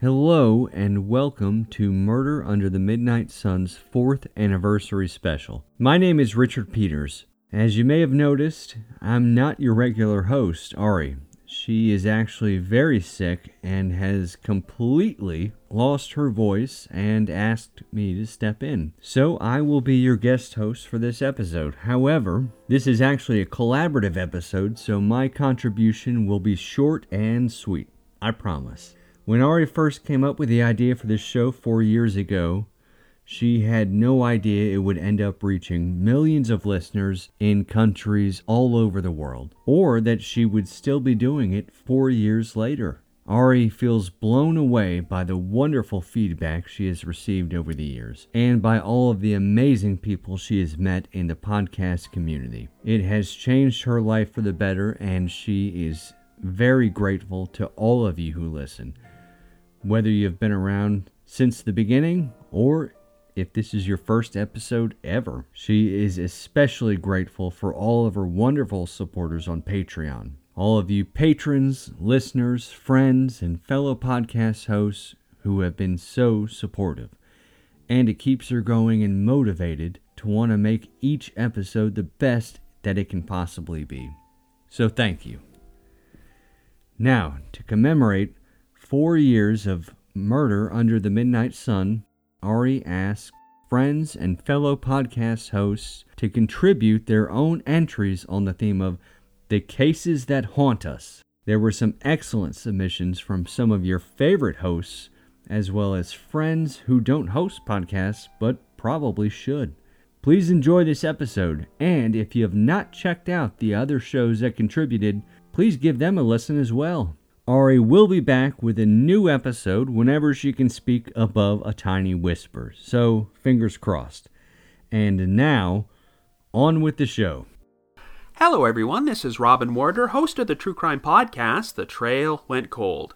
Hello and welcome to Murder Under the Midnight Sun's fourth anniversary special. My name is Richard Peters. As you may have noticed, I'm not your regular host, Ari. She is actually very sick and has completely lost her voice and asked me to step in. So I will be your guest host for this episode. However, this is actually a collaborative episode, so my contribution will be short and sweet. I promise. When Ari first came up with the idea for this show four years ago, she had no idea it would end up reaching millions of listeners in countries all over the world, or that she would still be doing it four years later. Ari feels blown away by the wonderful feedback she has received over the years and by all of the amazing people she has met in the podcast community. It has changed her life for the better, and she is very grateful to all of you who listen whether you've been around since the beginning or if this is your first episode ever. She is especially grateful for all of her wonderful supporters on Patreon. All of you patrons, listeners, friends, and fellow podcast hosts who have been so supportive. And it keeps her going and motivated to want to make each episode the best that it can possibly be. So thank you. Now, to commemorate four years of murder under the midnight sun, Ari asked friends and fellow podcast hosts to contribute their own entries on the theme of the cases that haunt us. There were some excellent submissions from some of your favorite hosts, as well as friends who don't host podcasts but probably should. Please enjoy this episode, and if you have not checked out the other shows that contributed, please give them a listen as well. Ari will be back with a new episode whenever she can speak above a tiny whisper. So, fingers crossed. And now, on with the show. Hello, everyone. This is Robin Warder, host of the true crime podcast, The Trail Went Cold.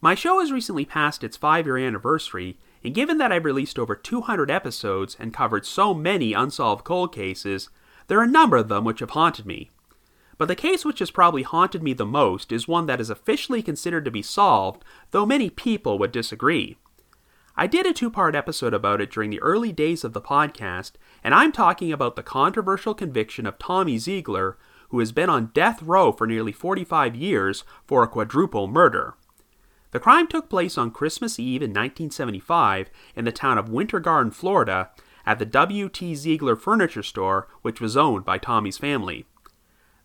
My show has recently passed its five year anniversary, and given that I've released over 200 episodes and covered so many unsolved cold cases, there are a number of them which have haunted me. But the case which has probably haunted me the most is one that is officially considered to be solved, though many people would disagree. I did a two part episode about it during the early days of the podcast, and I'm talking about the controversial conviction of Tommy Zeigler, who has been on death row for nearly 45 years for a quadruple murder. The crime took place on Christmas Eve in 1975 in the town of Winter Garden, Florida, at the W.T. Zeigler Furniture Store, which was owned by Tommy's family.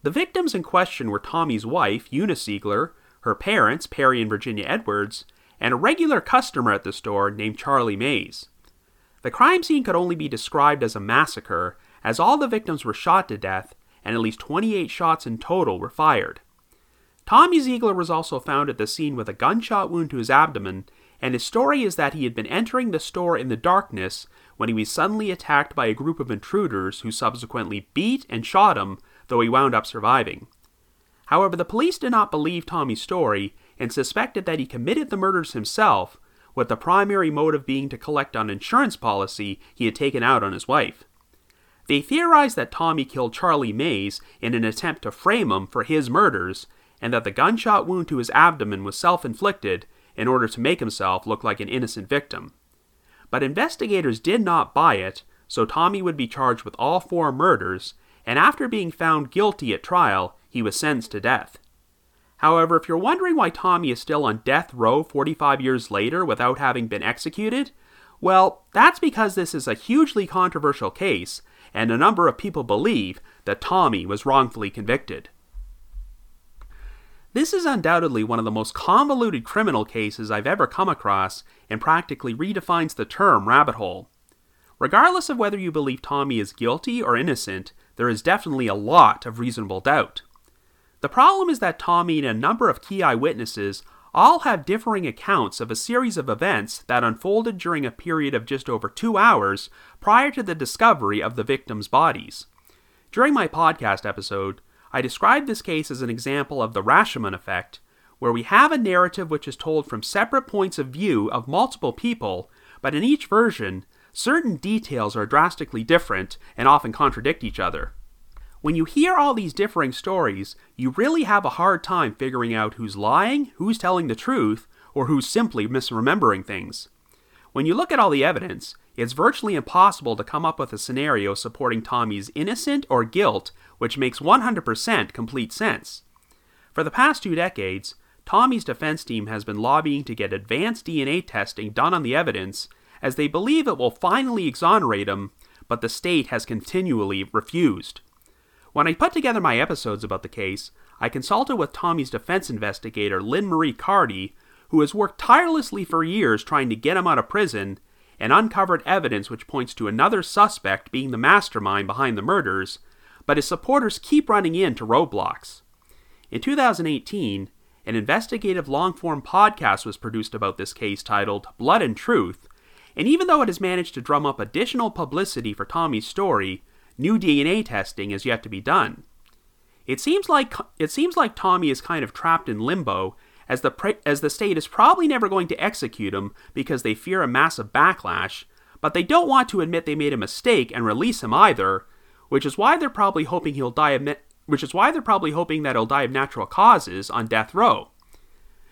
The victims in question were Tommy's wife, Eunice Zeigler, her parents, Perry and Virginia Edwards, and a regular customer at the store named Charlie Mays. The crime scene could only be described as a massacre, as all the victims were shot to death, and at least 28 shots in total were fired. Tommy Zeigler was also found at the scene with a gunshot wound to his abdomen, and his story is that he had been entering the store in the darkness when he was suddenly attacked by a group of intruders who subsequently beat and shot him though he wound up surviving. However, the police did not believe Tommy's story and suspected that he committed the murders himself, with the primary motive being to collect on an insurance policy he had taken out on his wife. They theorized that Tommy killed Charlie Mays in an attempt to frame him for his murders, and that the gunshot wound to his abdomen was self inflicted in order to make himself look like an innocent victim. But investigators did not buy it, so Tommy would be charged with all four murders, and after being found guilty at trial, he was sentenced to death. However, if you're wondering why Tommy is still on death row 45 years later without having been executed, Well, that's because this is a hugely controversial case, and a number of people believe that Tommy was wrongfully convicted. This is undoubtedly one of the most convoluted criminal cases I've ever come across and practically redefines the term rabbit hole. Regardless of whether you believe Tommy is guilty or innocent, there is definitely a lot of reasonable doubt. The problem is that Tommy and a number of key eyewitnesses all have differing accounts of a series of events that unfolded during a period of just over two hours prior to the discovery of the victims' bodies. During my podcast episode, I described this case as an example of the Rashomon effect, where we have a narrative which is told from separate points of view of multiple people, but in each version, certain details are drastically different and often contradict each other. When you hear all these differing stories, you really have a hard time figuring out who's lying, who's telling the truth, or who's simply misremembering things. When you look at all the evidence, it's virtually impossible to come up with a scenario supporting Tommy's innocent or guilt which makes 100% complete sense. For the past two decades, Tommy's defense team has been lobbying to get advanced DNA testing done on the evidence, as they believe it will finally exonerate him, but the state has continually refused. When I put together my episodes about the case, I consulted with Tommy's defense investigator, Lynn Marie Carty, who has worked tirelessly for years trying to get him out of prison and uncovered evidence which points to another suspect being the mastermind behind the murders, but his supporters keep running into roadblocks. In 2018, an investigative long form podcast was produced about this case titled Blood and Truth, and even though it has managed to drum up additional publicity for Tommy's story, new DNA testing is yet to be done. It seems like it seems like Tommy is kind of trapped in limbo as the pre- as the state is probably never going to execute him because they fear a massive backlash, but they don't want to admit they made a mistake and release him either, which is why they're probably hoping he'll die of which is why they're probably hoping that he'll die of natural causes on death row.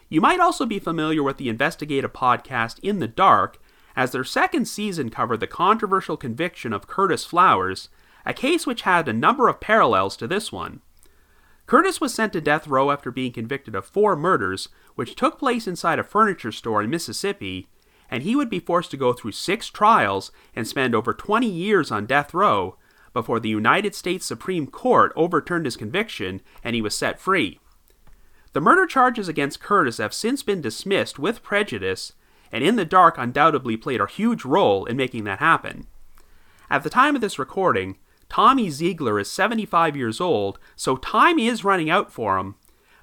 You might also be familiar with the investigative podcast In the Dark, as their second season covered the controversial conviction of Curtis Flowers, a case which had a number of parallels to this one. Curtis was sent to death row after being convicted of four murders, which took place inside a furniture store in Mississippi, and he would be forced to go through six trials and spend over 20 years on death row before the United States Supreme Court overturned his conviction and he was set free. The murder charges against Curtis have since been dismissed with prejudice, and In the Dark undoubtedly played a huge role in making that happen. At the time of this recording, Tommy Zeigler is 75 years old, so time is running out for him.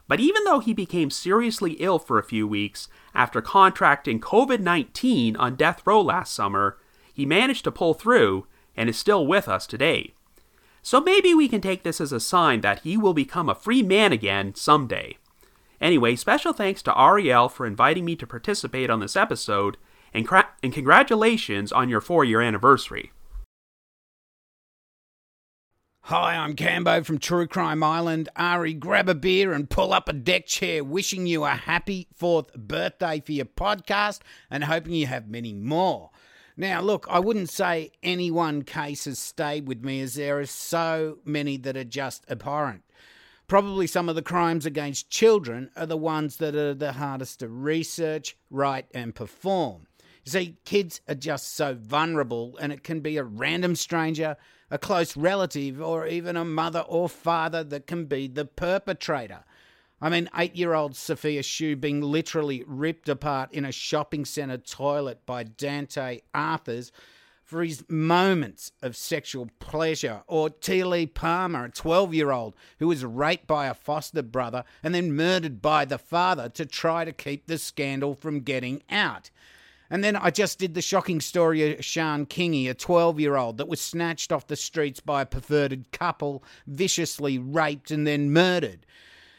But even though he became seriously ill for a few weeks after contracting COVID 19 on death row last summer, he managed to pull through and is still with us today. So maybe we can take this as a sign that he will become a free man again someday. Anyway, special thanks to Ariel for inviting me to participate on this episode, and, cra- and congratulations on your four year anniversary. Hi, I'm Cambo from True Crime Island. Ari, grab a beer and pull up a deck chair. Wishing you a happy fourth birthday for your podcast and hoping you have many more. Now, look, I wouldn't say any one case has stayed with me as there are so many that are just abhorrent. Probably some of the crimes against children are the ones that are the hardest to research, write, and perform. You see, kids are just so vulnerable, and it can be a random stranger, a close relative, or even a mother or father that can be the perpetrator. I mean, eight year old Sophia Shu being literally ripped apart in a shopping centre toilet by Dante Arthurs for his moments of sexual pleasure. Or Tiahleigh Palmer, a 12 year old who was raped by a foster brother and then murdered by the father to try to keep the scandal from getting out. And then I just did the shocking story of Sian Kingi, a 12 year old that was snatched off the streets by a perverted couple, viciously raped, and then murdered.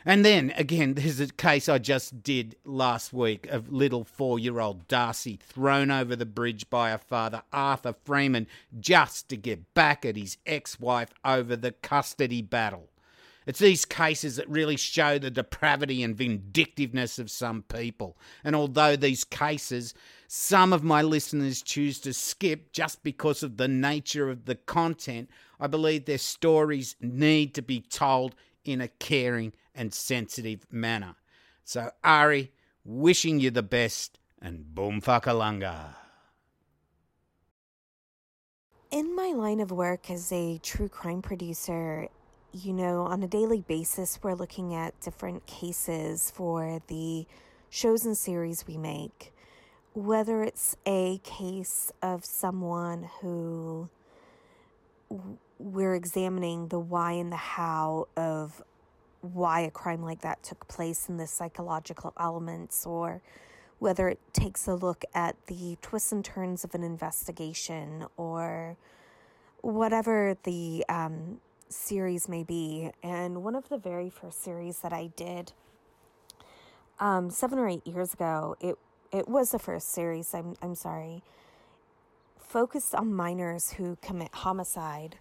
And then again, there's a case I just did last week of little four year old Darcy thrown over the bridge by her father, Arthur Freeman, just to get back at his ex wife over the custody battle. It's these cases that really show the depravity and vindictiveness of some people. And although these cases, some of my listeners choose to skip just because of the nature of the content, I believe their stories need to be told in a caring and sensitive manner. So, Ari, wishing you the best and boom in my line of work as a true crime producer, you know, on a daily basis, we're looking at different cases for the shows and series we make. Whether it's a case of someone who we're examining the why and the how of why a crime like that took place and the psychological elements, or whether it takes a look at the twists and turns of an investigation, or whatever the um, series may be. And one of the very first series that I did um, seven or eight years ago, it it was the first series. I'm I'm sorry. Focused on minors who commit homicide,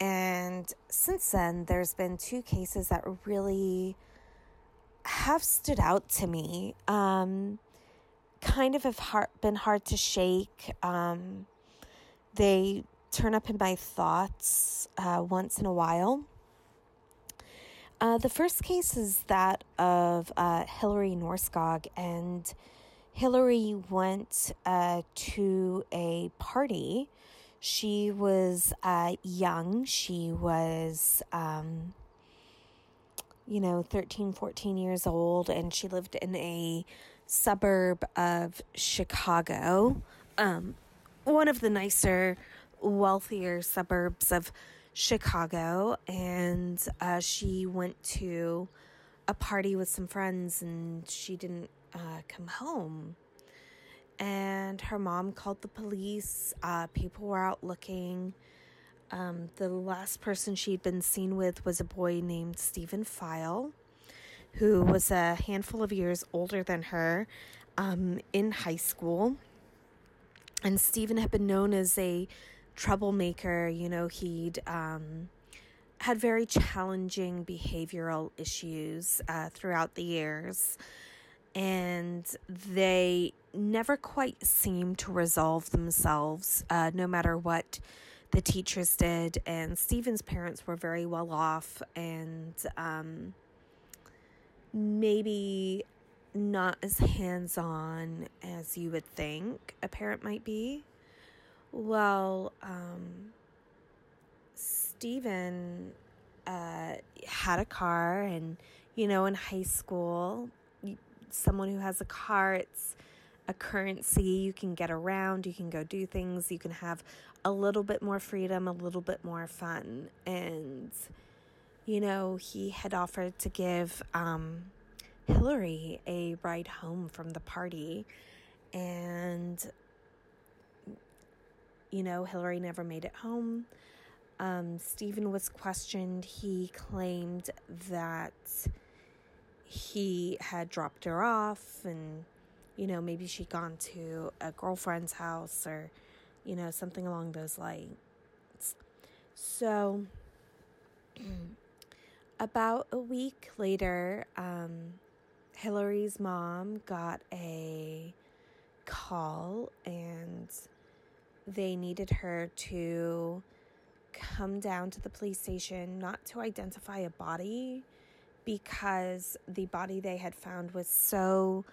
and since then, there's been two cases that really have stood out to me. Um, kind of have hard, been hard to shake. Um, they turn up in my thoughts uh, once in a while. Uh, the first case is that of uh, Hillary Norskog, and Hillary went uh, to a party. She was uh, young. She was, um, you know, 13, 14 years old, and she lived in a suburb of Chicago. Um, one of the nicer wealthier suburbs of Chicago, and uh, she went to a party with some friends, and she didn't uh, come home. And her mom called the police. Uh, people were out looking. Um, the last person she'd been seen with was a boy named Stephen File, who was a handful of years older than her um, in high school. And Stephen had been known as a troublemaker. You know, he'd um, had very challenging behavioral issues uh, throughout the years, and they never quite seemed to resolve themselves, uh, no matter what the teachers did. And Stephen's parents were very well off, and um, maybe not as hands on as you would think a parent might be. Well, um, Stephen uh, had a car, and you know, in high school, someone who has a car, it's a currency. You can get around, you can go do things, you can have a little bit more freedom, a little bit more fun. And, you know, he had offered to give um, Hillary a ride home from the party. And you know, Hillary never made it home. Um, Stephen was questioned. He claimed that he had dropped her off and, you know, maybe she'd gone to a girlfriend's house or, you know, something along those lines. So, about a week later, um, Hillary's mom got a call and they needed her to come down to the police station not to identify a body because the body they had found was so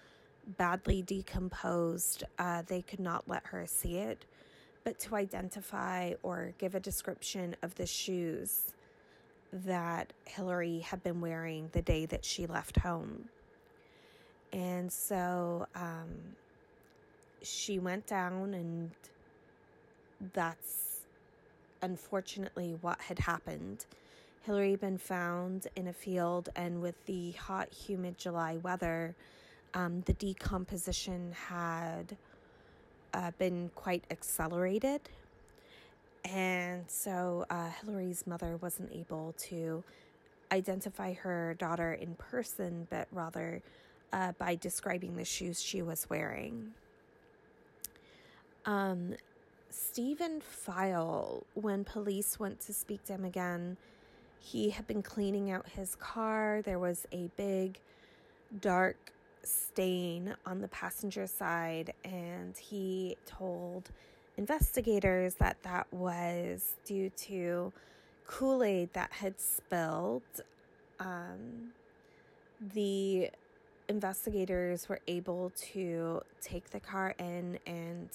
badly decomposed uh, they could not let her see it but to identify or give a description of the shoes that Hillary had been wearing the day that she left home. And so um, she went down and that's unfortunately what had happened. Hillary been found in a field, and with the hot, humid July weather, um, the decomposition had uh, been quite accelerated. And so uh, Hillary's mother wasn't able to identify her daughter in person, but rather uh, by describing the shoes she was wearing. Um, Stephen File, when police went to speak to him again, he had been cleaning out his car. There was a big, dark stain on the passenger side, and he told investigators that that was due to Kool Aid that had spilled. Um, the investigators were able to take the car in and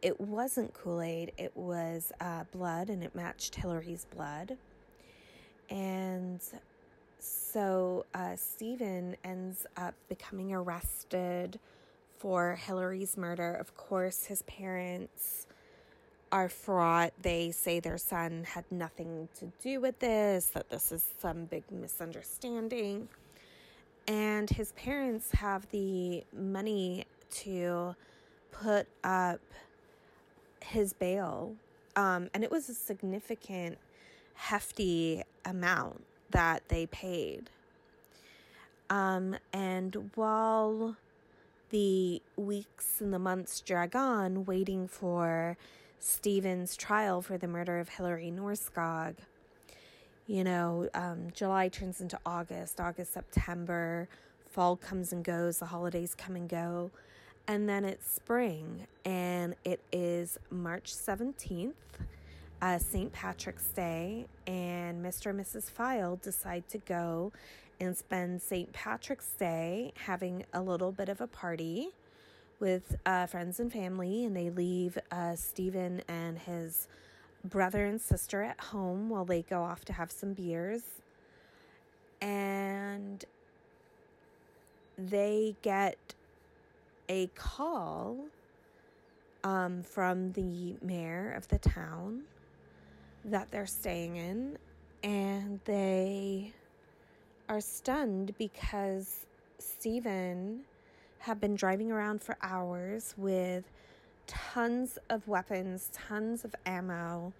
it wasn't Kool Aid, it was uh, blood and it matched Hillary's blood. And so uh, Stephen ends up becoming arrested for Hillary's murder. Of course, his parents are fraught. They say their son had nothing to do with this, that this is some big misunderstanding. And his parents have the money to put up his bail. Um, and it was a significant, hefty amount that they paid. Um, and while the weeks and the months drag on, waiting for Stephen's trial for the murder of Hillary Norskog, you know, um, July turns into August, August, September, fall comes and goes, the holidays come and go. And then it's spring, and it is March 17th, uh, St. Patrick's Day, and Mr. and Mrs. File decide to go and spend St. Patrick's Day having a little bit of a party with uh, friends and family, and they leave uh, Stephen and his brother and sister at home while they go off to have some beers. And they get a call um, from the mayor of the town that they're staying in, and they are stunned because Stephen had been driving around for hours with tons of weapons, tons of ammo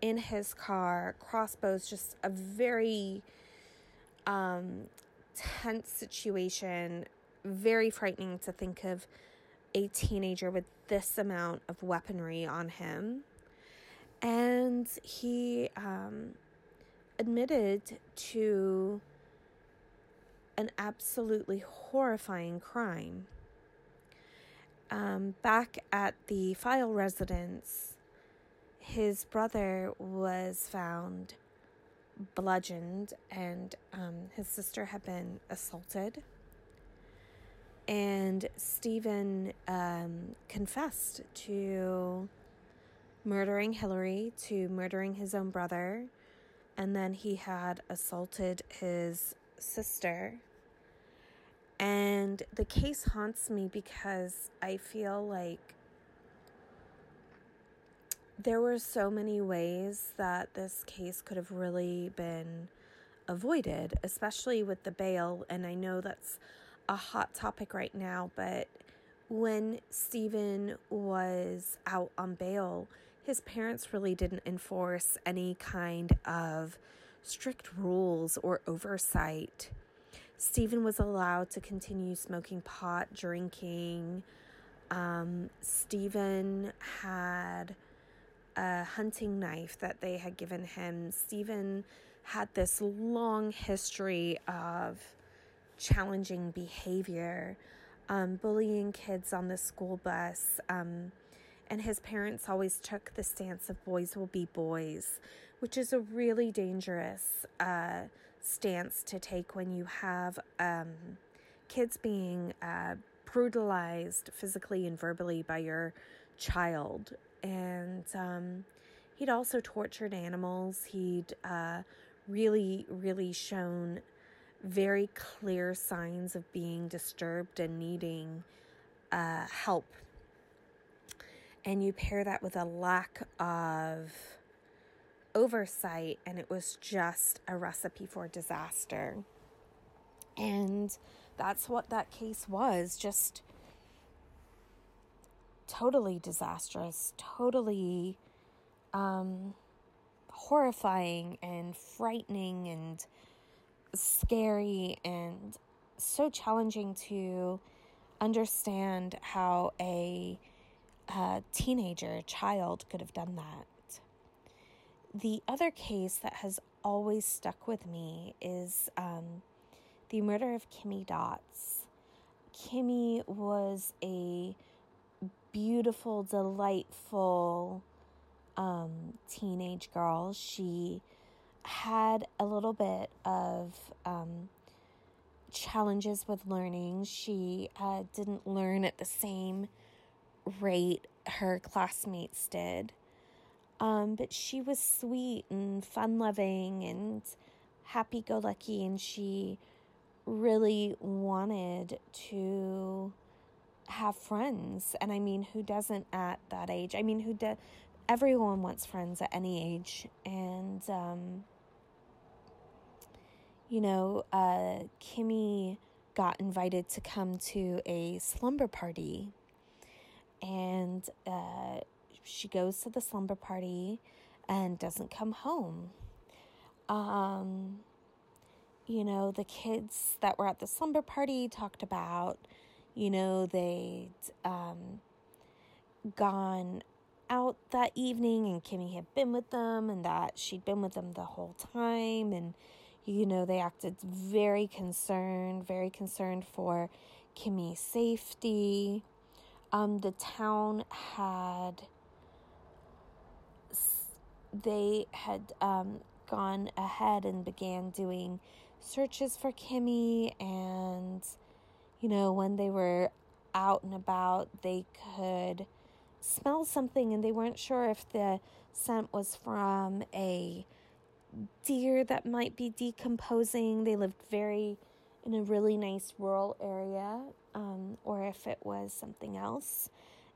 in his car, crossbows, just a very um, tense situation very frightening to think of a teenager with this amount of weaponry on him. And he um, admitted to an absolutely horrifying crime. Um, back at the file residence, his brother was found bludgeoned, and um, his sister had been assaulted and Stephen um, confessed to murdering Hillary, to murdering his own brother, and then he had assaulted his sister. And the case haunts me because I feel like there were so many ways that this case could have really been avoided, especially with the bail. And I know that's a hot topic right now, but when Stephen was out on bail, his parents really didn't enforce any kind of strict rules or oversight. Stephen was allowed to continue smoking pot, drinking. Um, Stephen had a hunting knife that they had given him. Stephen had this long history of challenging behavior, um, bullying kids on the school bus. Um, and his parents always took the stance of boys will be boys, which is a really dangerous uh, stance to take when you have um, kids being uh, brutalized physically and verbally by your child. And um, he'd also tortured animals. He'd uh, really, really shown very clear signs of being disturbed and needing uh, help. And you pair that with a lack of oversight, and it was just a recipe for disaster. And that's what that case was just totally disastrous, totally um, horrifying and frightening and scary and so challenging to understand how a, a teenager, a child, could have done that. The other case that has always stuck with me is um, the murder of Kimmy Dotts. Kimmy was a beautiful, delightful um, teenage girl. She had a little bit of um, challenges with learning. She uh, didn't learn at the same rate her classmates did. Um, but she was sweet and fun loving and happy go lucky, and she really wanted to have friends. And I mean, who doesn't at that age? I mean, who does? Everyone wants friends at any age. And, um, you know, uh, Kimmy got invited to come to a slumber party. And uh, she goes to the slumber party and doesn't come home. Um, you know, the kids that were at the slumber party talked about, you know, they'd um, gone out that evening and Kimmy had been with them and that she'd been with them the whole time. And, you know, they acted very concerned, very concerned for Kimmy's safety. Um, the town had, they had um, gone ahead and began doing searches for Kimmy and you know when they were out and about they could smell something and they weren't sure if the scent was from a deer that might be decomposing. They lived very in a really nice rural area um, or if it was something else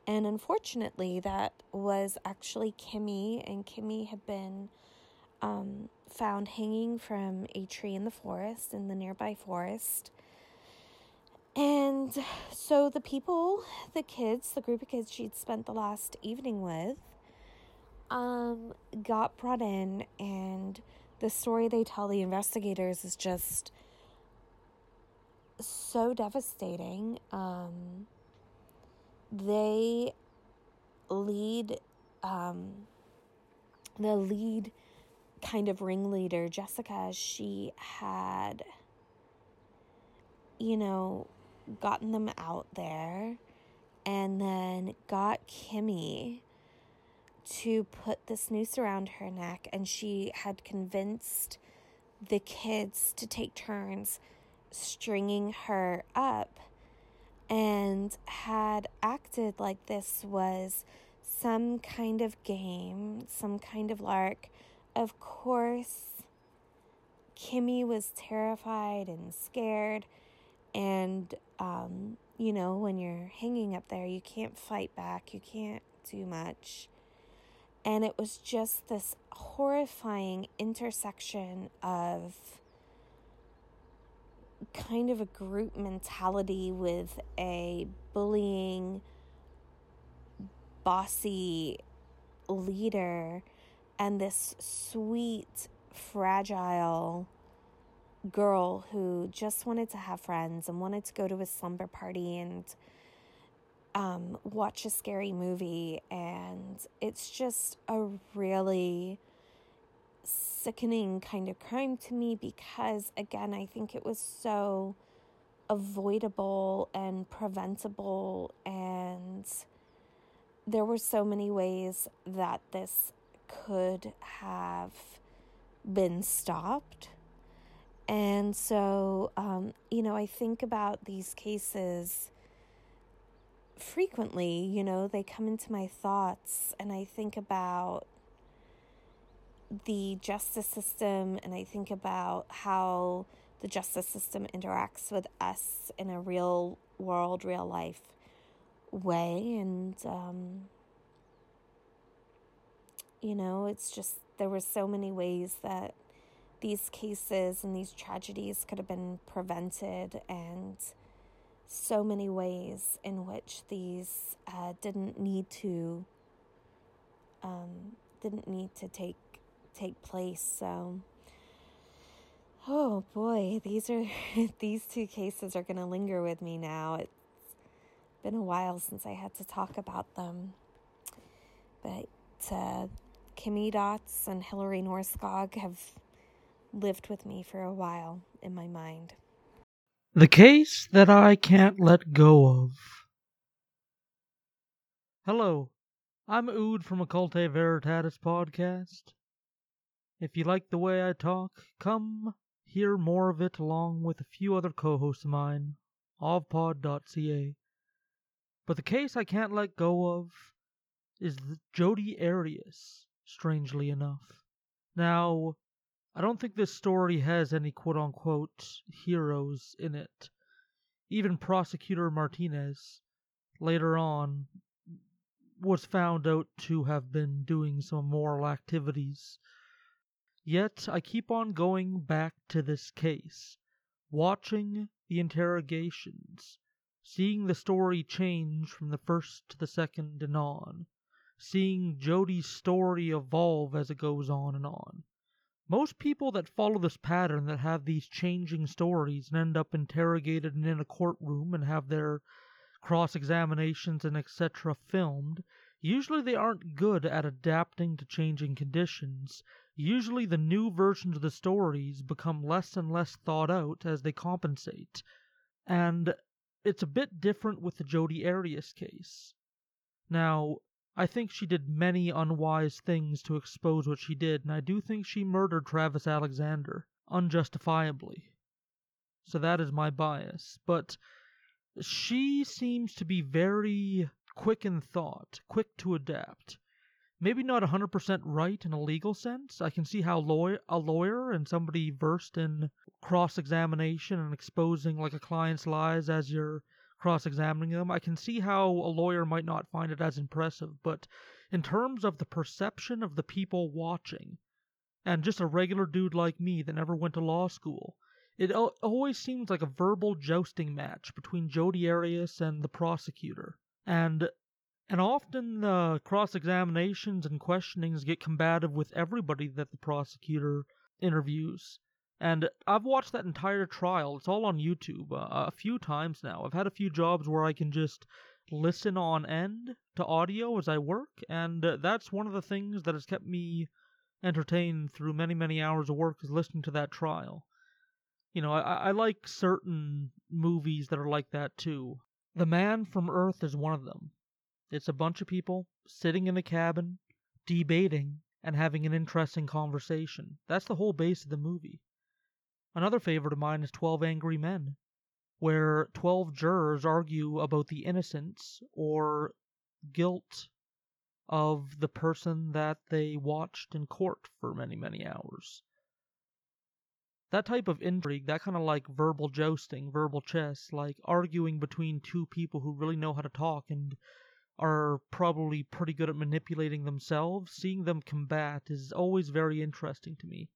and unfortunately that was actually kimmy and kimmy had been um, found hanging from a tree in the forest, in the nearby forest. And so the people, the kids, the group of kids she'd spent the last evening with, um, got brought in, and the story they tell the investigators is just so devastating. Um, they lead, um, the lead kind of ringleader, Jessica, she had, you know, gotten them out there and then got Kimmy to put this noose around her neck, and she had convinced the kids to take turns stringing her up and had acted like this was some kind of game, some kind of lark of course, Kimmy was terrified and scared. And, um, you know, when you're hanging up there, you can't fight back, you can't do much. And it was just this horrifying intersection of kind of a group mentality with a bullying, bossy leader and this sweet, fragile girl who just wanted to have friends and wanted to go to a slumber party and um, watch a scary movie. And it's just a really sickening kind of crime to me because, again, I think it was so avoidable and preventable and there were so many ways that this could have been stopped. And so, um, you know, I think about these cases frequently, you know, they come into my thoughts, and I think about the justice system and I think about how the justice system interacts with us in a real world, real life way. And, um, you know, it's just there were so many ways that these cases and these tragedies could have been prevented, and so many ways in which these uh, didn't need to um, didn't need to take take place. So, oh boy, these are these two cases are going to linger with me now. It's been a while since I had to talk about them, but uh, Kimmy Dotts and Hillary Norskog have lived with me for a while in my mind. The case that I can't let go of. Hello, I'm Ood from Occulte Veritatis podcast. If you like the way I talk, come hear more of it along with a few other co hosts of mine, ovpod.ca. But the case I can't let go of is Jodi Arias, strangely enough. Now, I don't think this story has any quote unquote heroes in it. Even Prosecutor Martinez, later on, was found out to have been doing some immoral activities. Yet I keep on going back to this case, watching the interrogations, seeing the story change from the first to the second and on, seeing Jodi's story evolve as it goes on and on. Most people that follow this pattern, that have these changing stories and end up interrogated and in a courtroom and have their cross examinations and etc. filmed, usually they aren't good at adapting to changing conditions. Usually the new versions of the stories become less and less thought out as they compensate. And it's a bit different with the Jodi Arias case. Now, I think she did many unwise things to expose what she did, and I do think she murdered Travis Alexander unjustifiably. So that is my bias. But she seems to be very quick in thought, quick to adapt. Maybe not 100% right in a legal sense. I can see how lawyer, a lawyer and somebody versed in cross examination and exposing like a client's lies as you're cross examining them. I can see how a lawyer might not find it as impressive, but in terms of the perception of the people watching, and just a regular dude like me that never went to law school, it always seems like a verbal jousting match between Jodi Arias and the prosecutor. And and often the cross examinations and questionings get combative with everybody that the prosecutor interviews. And I've watched that entire trial. It's all on YouTube uh, a few times now. I've had a few jobs where I can just listen on end to audio as I work, and uh, that's one of the things that has kept me entertained through many, many hours of work is listening to that trial. You know, I, I like certain movies that are like that too. The Man from Earth is one of them. It's a bunch of people sitting in a cabin, debating, and having an interesting conversation. That's the whole base of the movie. Another favorite of mine is 12 Angry Men, where 12 jurors argue about the innocence or guilt of the person that they watched in court for many, many hours. That type of intrigue, that kind of like verbal jousting, verbal chess, like arguing between two people who really know how to talk and are probably pretty good at manipulating themselves, seeing them combat is always very interesting to me.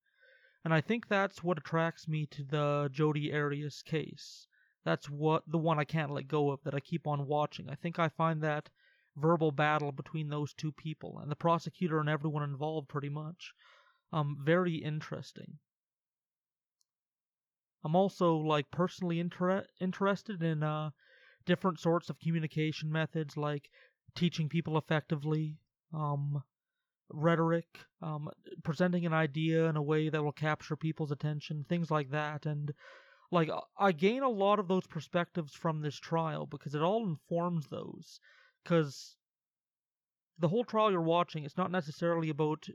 And I think that's what attracts me to the Jodi Arias case. That's what the one I can't let go of that I keep on watching. I think I find that verbal battle between those two people and the prosecutor and everyone involved pretty much um very interesting. I'm also like personally inter- interested in uh different sorts of communication methods like teaching people effectively, um rhetoric, um, presenting an idea in a way that will capture people's attention, things like that. And like I gain a lot of those perspectives from this trial because it all informs those. Because the whole trial you're watching, it's not necessarily about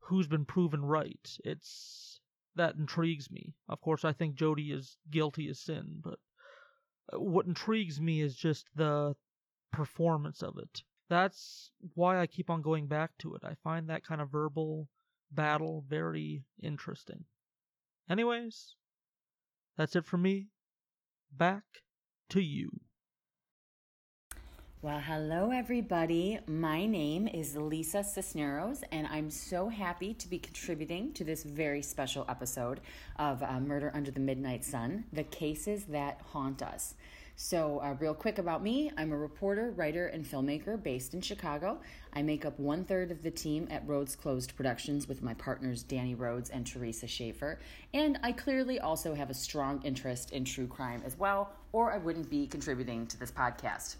who's been proven right. It's that intrigues me. Of course, I think Jodi is guilty as sin, but uh, what intrigues me is just the performance of it that's why I keep on going back to it. I find that kind of verbal battle very interesting. Anyways, that's it for me. Back to you. Well, hello, everybody. My name is Lisa Cisneros, and I'm so happy to be contributing to this very special episode of uh, Murder Under the Midnight Sun The Cases That Haunt Us. So, uh, real quick about me I'm a reporter, writer, and filmmaker based in Chicago. I make up one third of the team at Rhodes Closed Productions with my partners Danny Rhodes and Teresa Schaefer. And I clearly also have a strong interest in true crime as well, or I wouldn't be contributing to this podcast.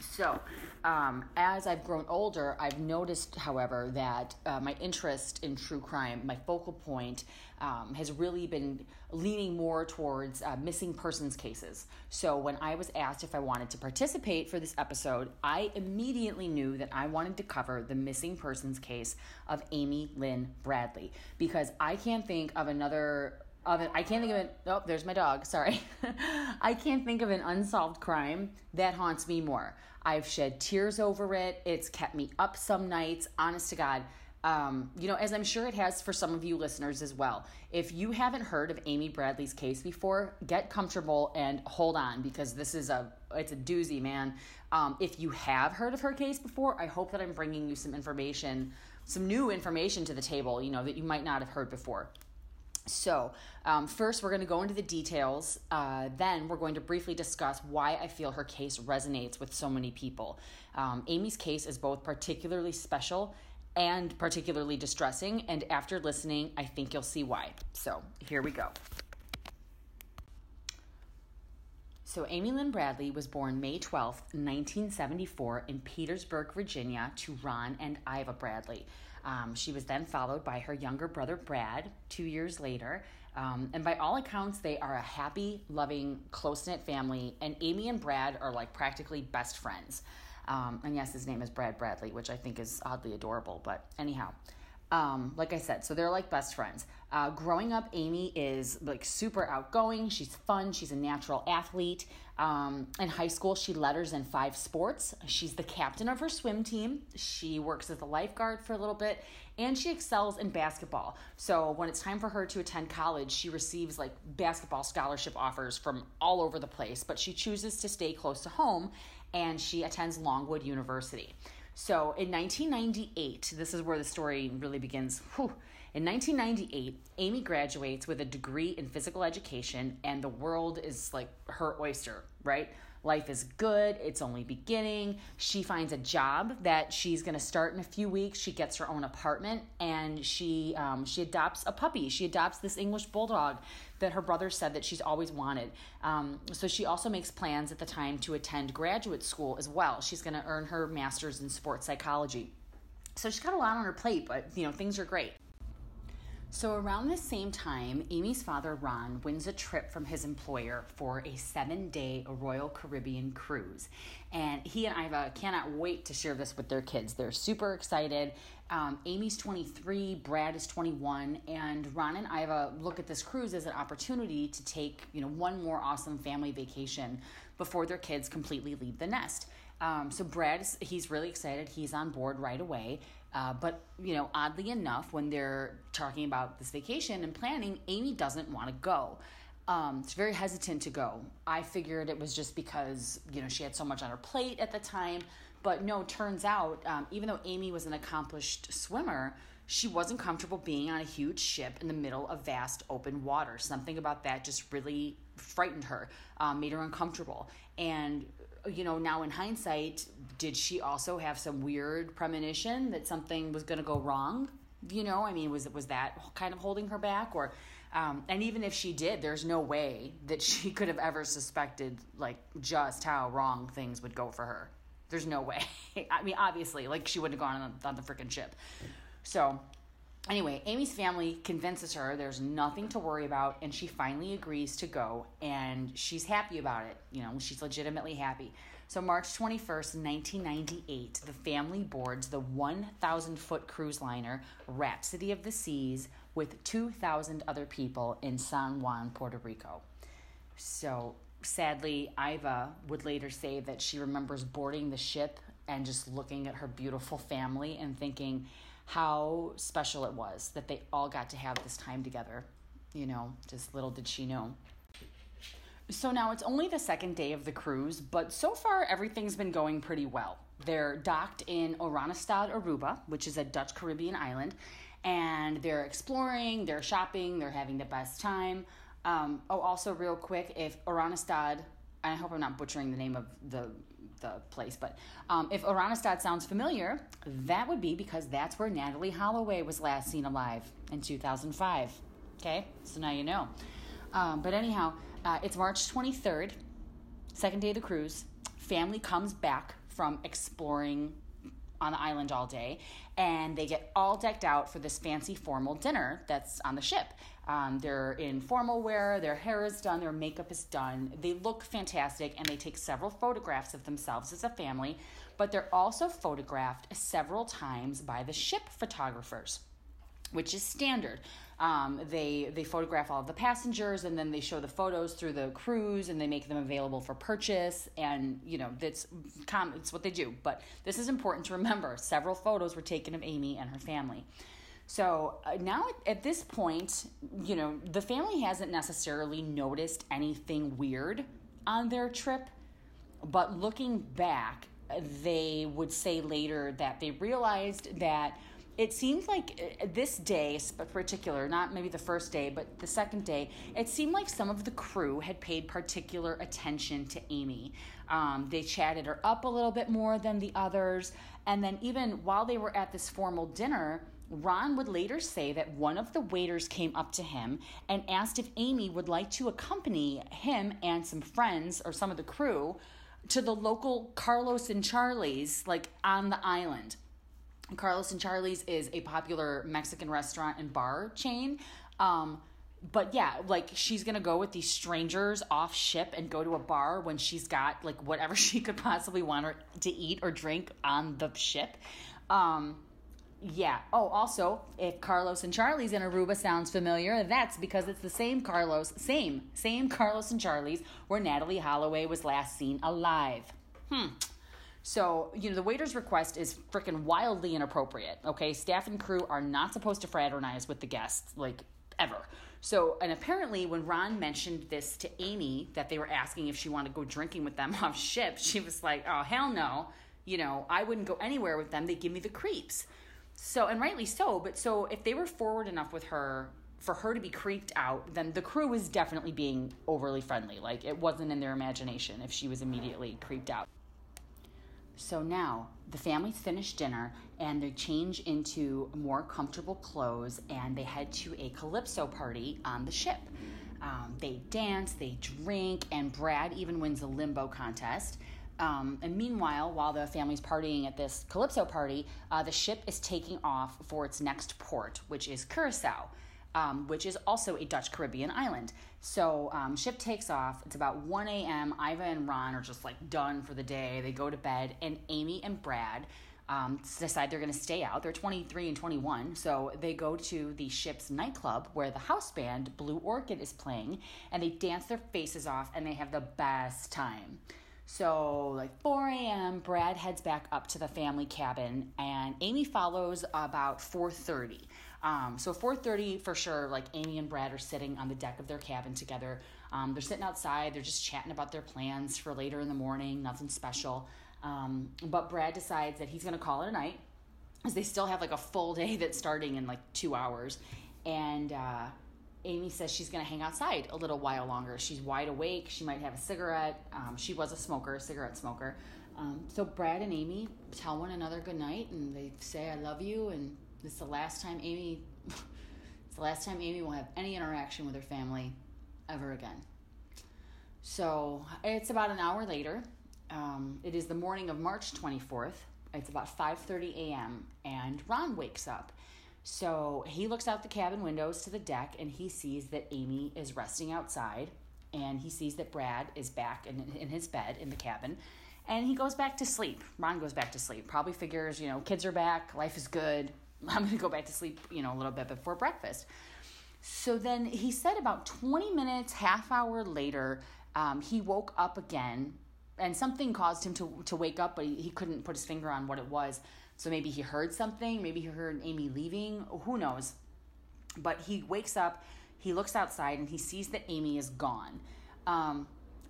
So, um, as I've grown older, I've noticed, however, that uh, my interest in true crime, my focal point, um, has really been leaning more towards uh, missing persons cases. So, when I was asked if I wanted to participate for this episode, I immediately knew that I wanted to cover the missing persons case of Amy Lynn Bradley because I can't think of another of it. I can't think of it. Oh, there's my dog. Sorry. I can't think of an unsolved crime that haunts me more. I've shed tears over it. It's kept me up some nights. Honest to God. Um, you know, as I'm sure it has for some of you listeners as well. If you haven't heard of Amy Bradley's case before, get comfortable and hold on because this is a it's a doozy, man. Um, if you have heard of her case before, I hope that I'm bringing you some information, some new information to the table. You know that you might not have heard before. So, um, first, we're going to go into the details. Uh, then, we're going to briefly discuss why I feel her case resonates with so many people. Um, Amy's case is both particularly special and particularly distressing, and after listening, I think you'll see why. So, here we go. So, Amy Lynn Bradley was born May 12, 1974, in Petersburg, Virginia, to Ron and Iva Bradley. Um, she was then followed by her younger brother Brad two years later. Um, and by all accounts, they are a happy, loving, close knit family. And Amy and Brad are like practically best friends. Um, and yes, his name is Brad Bradley, which I think is oddly adorable. But anyhow, um, like I said, so they're like best friends. Uh, growing up, Amy is like super outgoing. She's fun. She's a natural athlete. Um, in high school, she letters in five sports. She's the captain of her swim team. She works as a lifeguard for a little bit, and she excels in basketball. So when it's time for her to attend college, she receives like basketball scholarship offers from all over the place, but she chooses to stay close to home, and she attends Longwood University. So in 1998, this is where the story really begins. Whew. In 1998, Amy graduates with a degree in physical education, and the world is like her oyster, right? Life is good. It's only beginning. She finds a job that she's going to start in a few weeks. She gets her own apartment and she um, she adopts a puppy. She adopts this English bulldog that her brother said that she's always wanted. Um, so she also makes plans at the time to attend graduate school as well. She's going to earn her master's in sports psychology. So she's got a lot on her plate, but you know things are great. So, around the same time, Amy's father, Ron, wins a trip from his employer for a seven day Royal Caribbean cruise. And he and Iva cannot wait to share this with their kids. They're super excited. Um, Amy's 23, Brad is 21, and Ron and Iva look at this cruise as an opportunity to take, you know, one more awesome family vacation before their kids completely leave the nest. Um, so Brad, he's really excited. He's on board right away. Uh, but you know, oddly enough, when they're talking about this vacation and planning, Amy doesn't want to go. Um, she's very hesitant to go. I figured it was just because you know she had so much on her plate at the time. But no, turns out um, even though Amy was an accomplished swimmer, she wasn't comfortable being on a huge ship in the middle of vast open water. Something about that just really frightened her, um, made her uncomfortable. And you know, now in hindsight, did she also have some weird premonition that something was going to go wrong? You know, I mean, was was that kind of holding her back, or, um, and even if she did, there's no way that she could have ever suspected like just how wrong things would go for her. There's no way. I mean, obviously, like she wouldn't have gone on the, on the freaking ship. So Anyway, Amy's family convinces her there's nothing to worry about, and she finally agrees to go, and she's happy about it. You know, she's legitimately happy. So, March 21st, 1998, the family boards the 1,000 foot cruise liner Rhapsody of the Seas with 2,000 other people in San Juan, Puerto Rico. So, sadly, Iva would later say that she remembers boarding the ship and just looking at her beautiful family and thinking, how special it was that they all got to have this time together. You know, just little did she know. So now it's only the second day of the cruise, but so far everything's been going pretty well. They're docked in Oranjestad, Aruba, which is a Dutch Caribbean island, and they're exploring, they're shopping, they're having the best time. Um, oh, also, real quick, if Oranjestad I hope I'm not butchering the name of the the place, but um, if Oranjestad sounds familiar, that would be because that's where Natalee Holloway was last seen alive in 2005. Okay, so now you know. Um, but anyhow, uh, it's March 23rd, second day of the cruise. Family comes back from exploring on the island all day, and they get all decked out for this fancy formal dinner that's on the ship. Um, they're in formal wear, their hair is done, their makeup is done. They look fantastic, and they take several photographs of themselves as a family, but they're also photographed several times by the ship photographers. which is standard. Um, they they photograph all of the passengers and then they show the photos through the cruise and they make them available for purchase and you know that's it's what they do. But this is important to remember. Several photos were taken of Amy and her family. So uh, now at, at this point, you know the family hasn't necessarily noticed anything weird on their trip, but looking back, they would say later that they realized that it seemed like uh, this day particular not maybe the first day but the second day it seemed like some of the crew had paid particular attention to amy um, they chatted her up a little bit more than the others and then even while they were at this formal dinner Ron would later say that one of the waiters came up to him and asked if Amy would like to accompany him and some friends or some of the crew to the local Carlos and Charlie's, like on the island. Carlos and Charlie's is a popular Mexican restaurant and bar chain. Um, but yeah, like she's gonna go with these strangers off ship and go to a bar when she's got like whatever she could possibly want to eat or drink on the ship. Um, yeah. Oh, also, if Carlos and Charlie's in Aruba sounds familiar, that's because it's the same Carlos, same, same Carlos and Charlie's where Natalee Holloway was last seen alive. Hmm. So, you know, the waiter's request is freaking wildly inappropriate. Okay, staff and crew are not supposed to fraternize with the guests, like ever. So, and apparently, when Ron mentioned this to Amy, that they were asking if she wanted to go drinking with them off ship, she was like, oh, hell no. You know, I wouldn't go anywhere with them. They give me the creeps. So, and rightly so, but so if they were forward enough with her for her to be creeped out, then the crew was definitely being overly friendly. Like, it wasn't in their imagination if she was immediately creeped out. So now the family's finished dinner and they change into more comfortable clothes and they head to a calypso party on the ship. Um, they dance, they drink, and Brad even wins a limbo contest. Um, and meanwhile, while the family's partying at this calypso party, uh, the ship is taking off for its next port, which is Curacao um, which is also a Dutch Caribbean island. So um, ship takes off. It's about 1 a.m. Iva and Ron are just like done for the day. They go to bed, and Amy and Brad um, decide they're going to stay out. They're 23 and 21, so they go to the ship's nightclub where the house band Blue Orchid is playing, and they dance their faces off, and they have the best time. So, like 4 a.m., Brad heads back up to the family cabin, and Amy follows about 4:30. Um, so 4:30 for sure. Like Amy and Brad are sitting on the deck of their cabin together. Um, they're sitting outside. They're just chatting about their plans for later in the morning. Nothing special. Um, but Brad decides that he's going to call it a night, as they still have like a full day that's starting in like two hours, and. Uh, Amy says she's going to hang outside a little while longer. She's wide awake. She might have a cigarette. Um, she was a smoker, a cigarette smoker. Um, so Brad and Amy tell one another good night, and they say "I love you," and this is the last time Amy. it's the last time Amy will have any interaction with her family ever again. So it's about an hour later. Um, it is the morning of March 24th. It's about 5:30 a.m. and Ron wakes up so he looks out the cabin windows to the deck and he sees that Amy is resting outside and he sees that Brad is back in, in his bed in the cabin and he goes back to sleep. Ron goes back to sleep. Probably figures, you know, kids are back, life is good. I'm going to go back to sleep, you know, a little bit before breakfast. So then he said about 20 minutes, half hour later, um, he woke up again and something caused him to, to wake up, but he, he couldn't put his finger on what it was. So maybe he heard something, maybe he heard Amy leaving, who knows. But he wakes up, he looks outside, and he sees that Amy is gone. Um,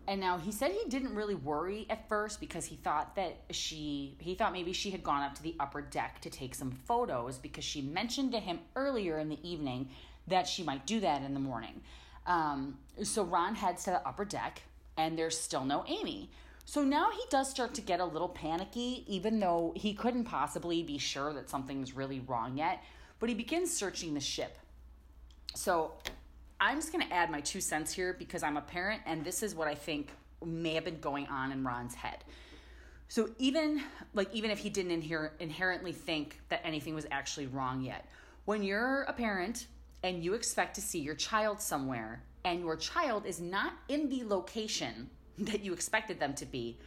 and now he said he didn't really worry at first because he thought that she he thought maybe she had gone up to the upper deck to take some photos because she mentioned to him earlier in the evening that she might do that in the morning. Um, so Ron heads to the upper deck and there's still no Amy. So now he does start to get a little panicky, even though he couldn't possibly be sure that something's really wrong yet. But he begins searching the ship. So I'm just going to add my two cents here because I'm a parent, and this is what I think may have been going on in Ron's head. So even like even if he didn't inher- inherently think that anything was actually wrong yet, when you're a parent and you expect to see your child somewhere and your child is not in the location that you expected them to be,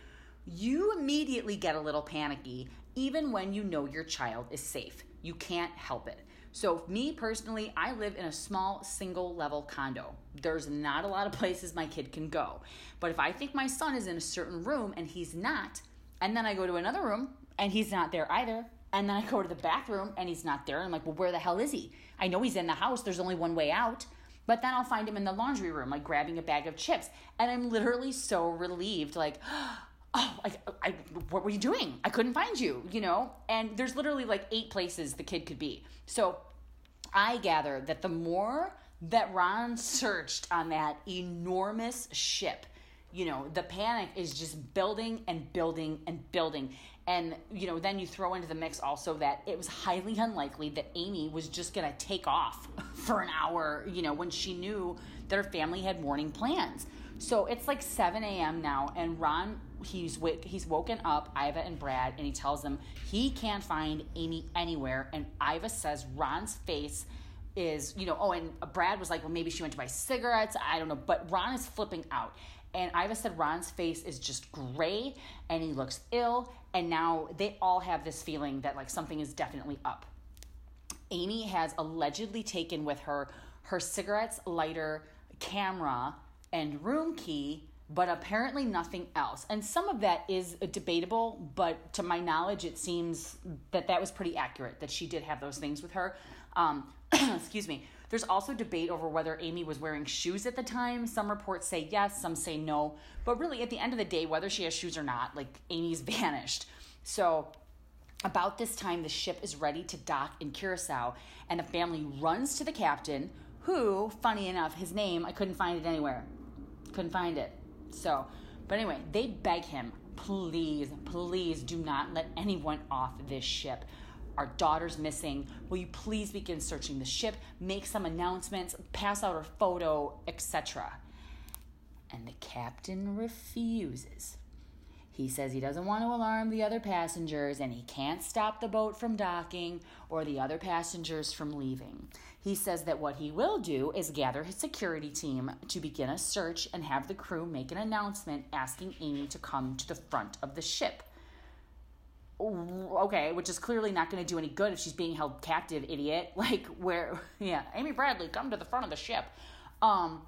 you immediately get a little panicky, even when you know your child is safe. You can't help it. So, me personally, I live in a small single level condo. There's not a lot of places my kid can go. But if I think my son is in a certain room and he's not, and then I go to another room and he's not there either, and then I go to the bathroom and he's not there, and I'm like, well, where the hell is he? I know he's in the house, there's only one way out. But then I'll find him in the laundry room, like grabbing a bag of chips. And I'm literally so relieved, like, oh, I, I, what were you doing? I couldn't find you, you know? And there's literally like eight places the kid could be. So I gather that the more that Ron searched on that enormous ship, you know, the panic is just building and building and building. And, you know, then you throw into the mix also that it was highly unlikely that Amy was just going to take off for an hour, you know, when she knew that her family had morning plans. So it's like 7 a.m. now, and Ron, he's w- he's woken up Iva and Brad, and he tells them he can't find Amy anywhere. And Iva says Ron's face is, you know, oh, and Brad was like, well, maybe she went to buy cigarettes. I don't know. But Ron is flipping out. And Iva said Ron's face is just gray and he looks ill. And now they all have this feeling that like something is definitely up. Amy has allegedly taken with her her cigarettes, lighter, camera, and room key, but apparently nothing else. And some of that is debatable, but to my knowledge, it seems that that was pretty accurate that she did have those things with her. Um, excuse me. There's also debate over whether Amy was wearing shoes at the time. Some reports say yes, some say no. But really, at the end of the day, whether she has shoes or not, like Amy's vanished. So about this time, the ship is ready to dock in Curacao, and the family runs to the captain, who, funny enough, his name, I couldn't find it anywhere. Couldn't find it. So, but anyway, they beg him, please, please do not let anyone off this ship. Our daughter's missing. Will you please begin searching the ship, make some announcements, pass out her photo, etc.? And the captain refuses. He says he doesn't want to alarm the other passengers and he can't stop the boat from docking or the other passengers from leaving. He says that what he will do is gather his security team to begin a search and have the crew make an announcement asking Amy to come to the front of the ship. Okay, which is clearly not going to do any good if she's being held captive, idiot. Like, where, yeah, Amy Bradley, come to the front of the ship. Um,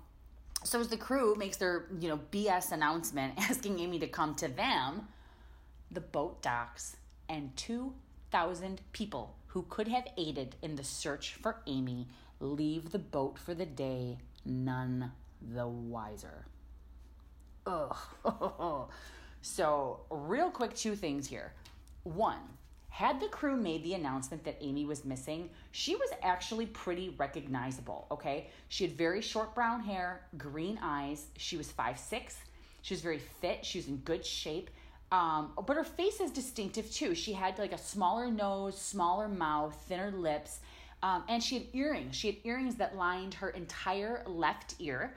so as the crew makes their, you know, BS announcement asking Amy to come to them, the boat docks and 2,000 people who could have aided in the search for Amy leave the boat for the day none the wiser. Ugh. so, real quick, two things here. One, had the crew made the announcement that Amy was missing, she was actually pretty recognizable, okay? She had very short brown hair, green eyes. She was five six. She was very fit. She was in good shape. Um, but her face is distinctive too. She had like a smaller nose, smaller mouth, thinner lips, um, and she had earrings. She had earrings that lined her entire left ear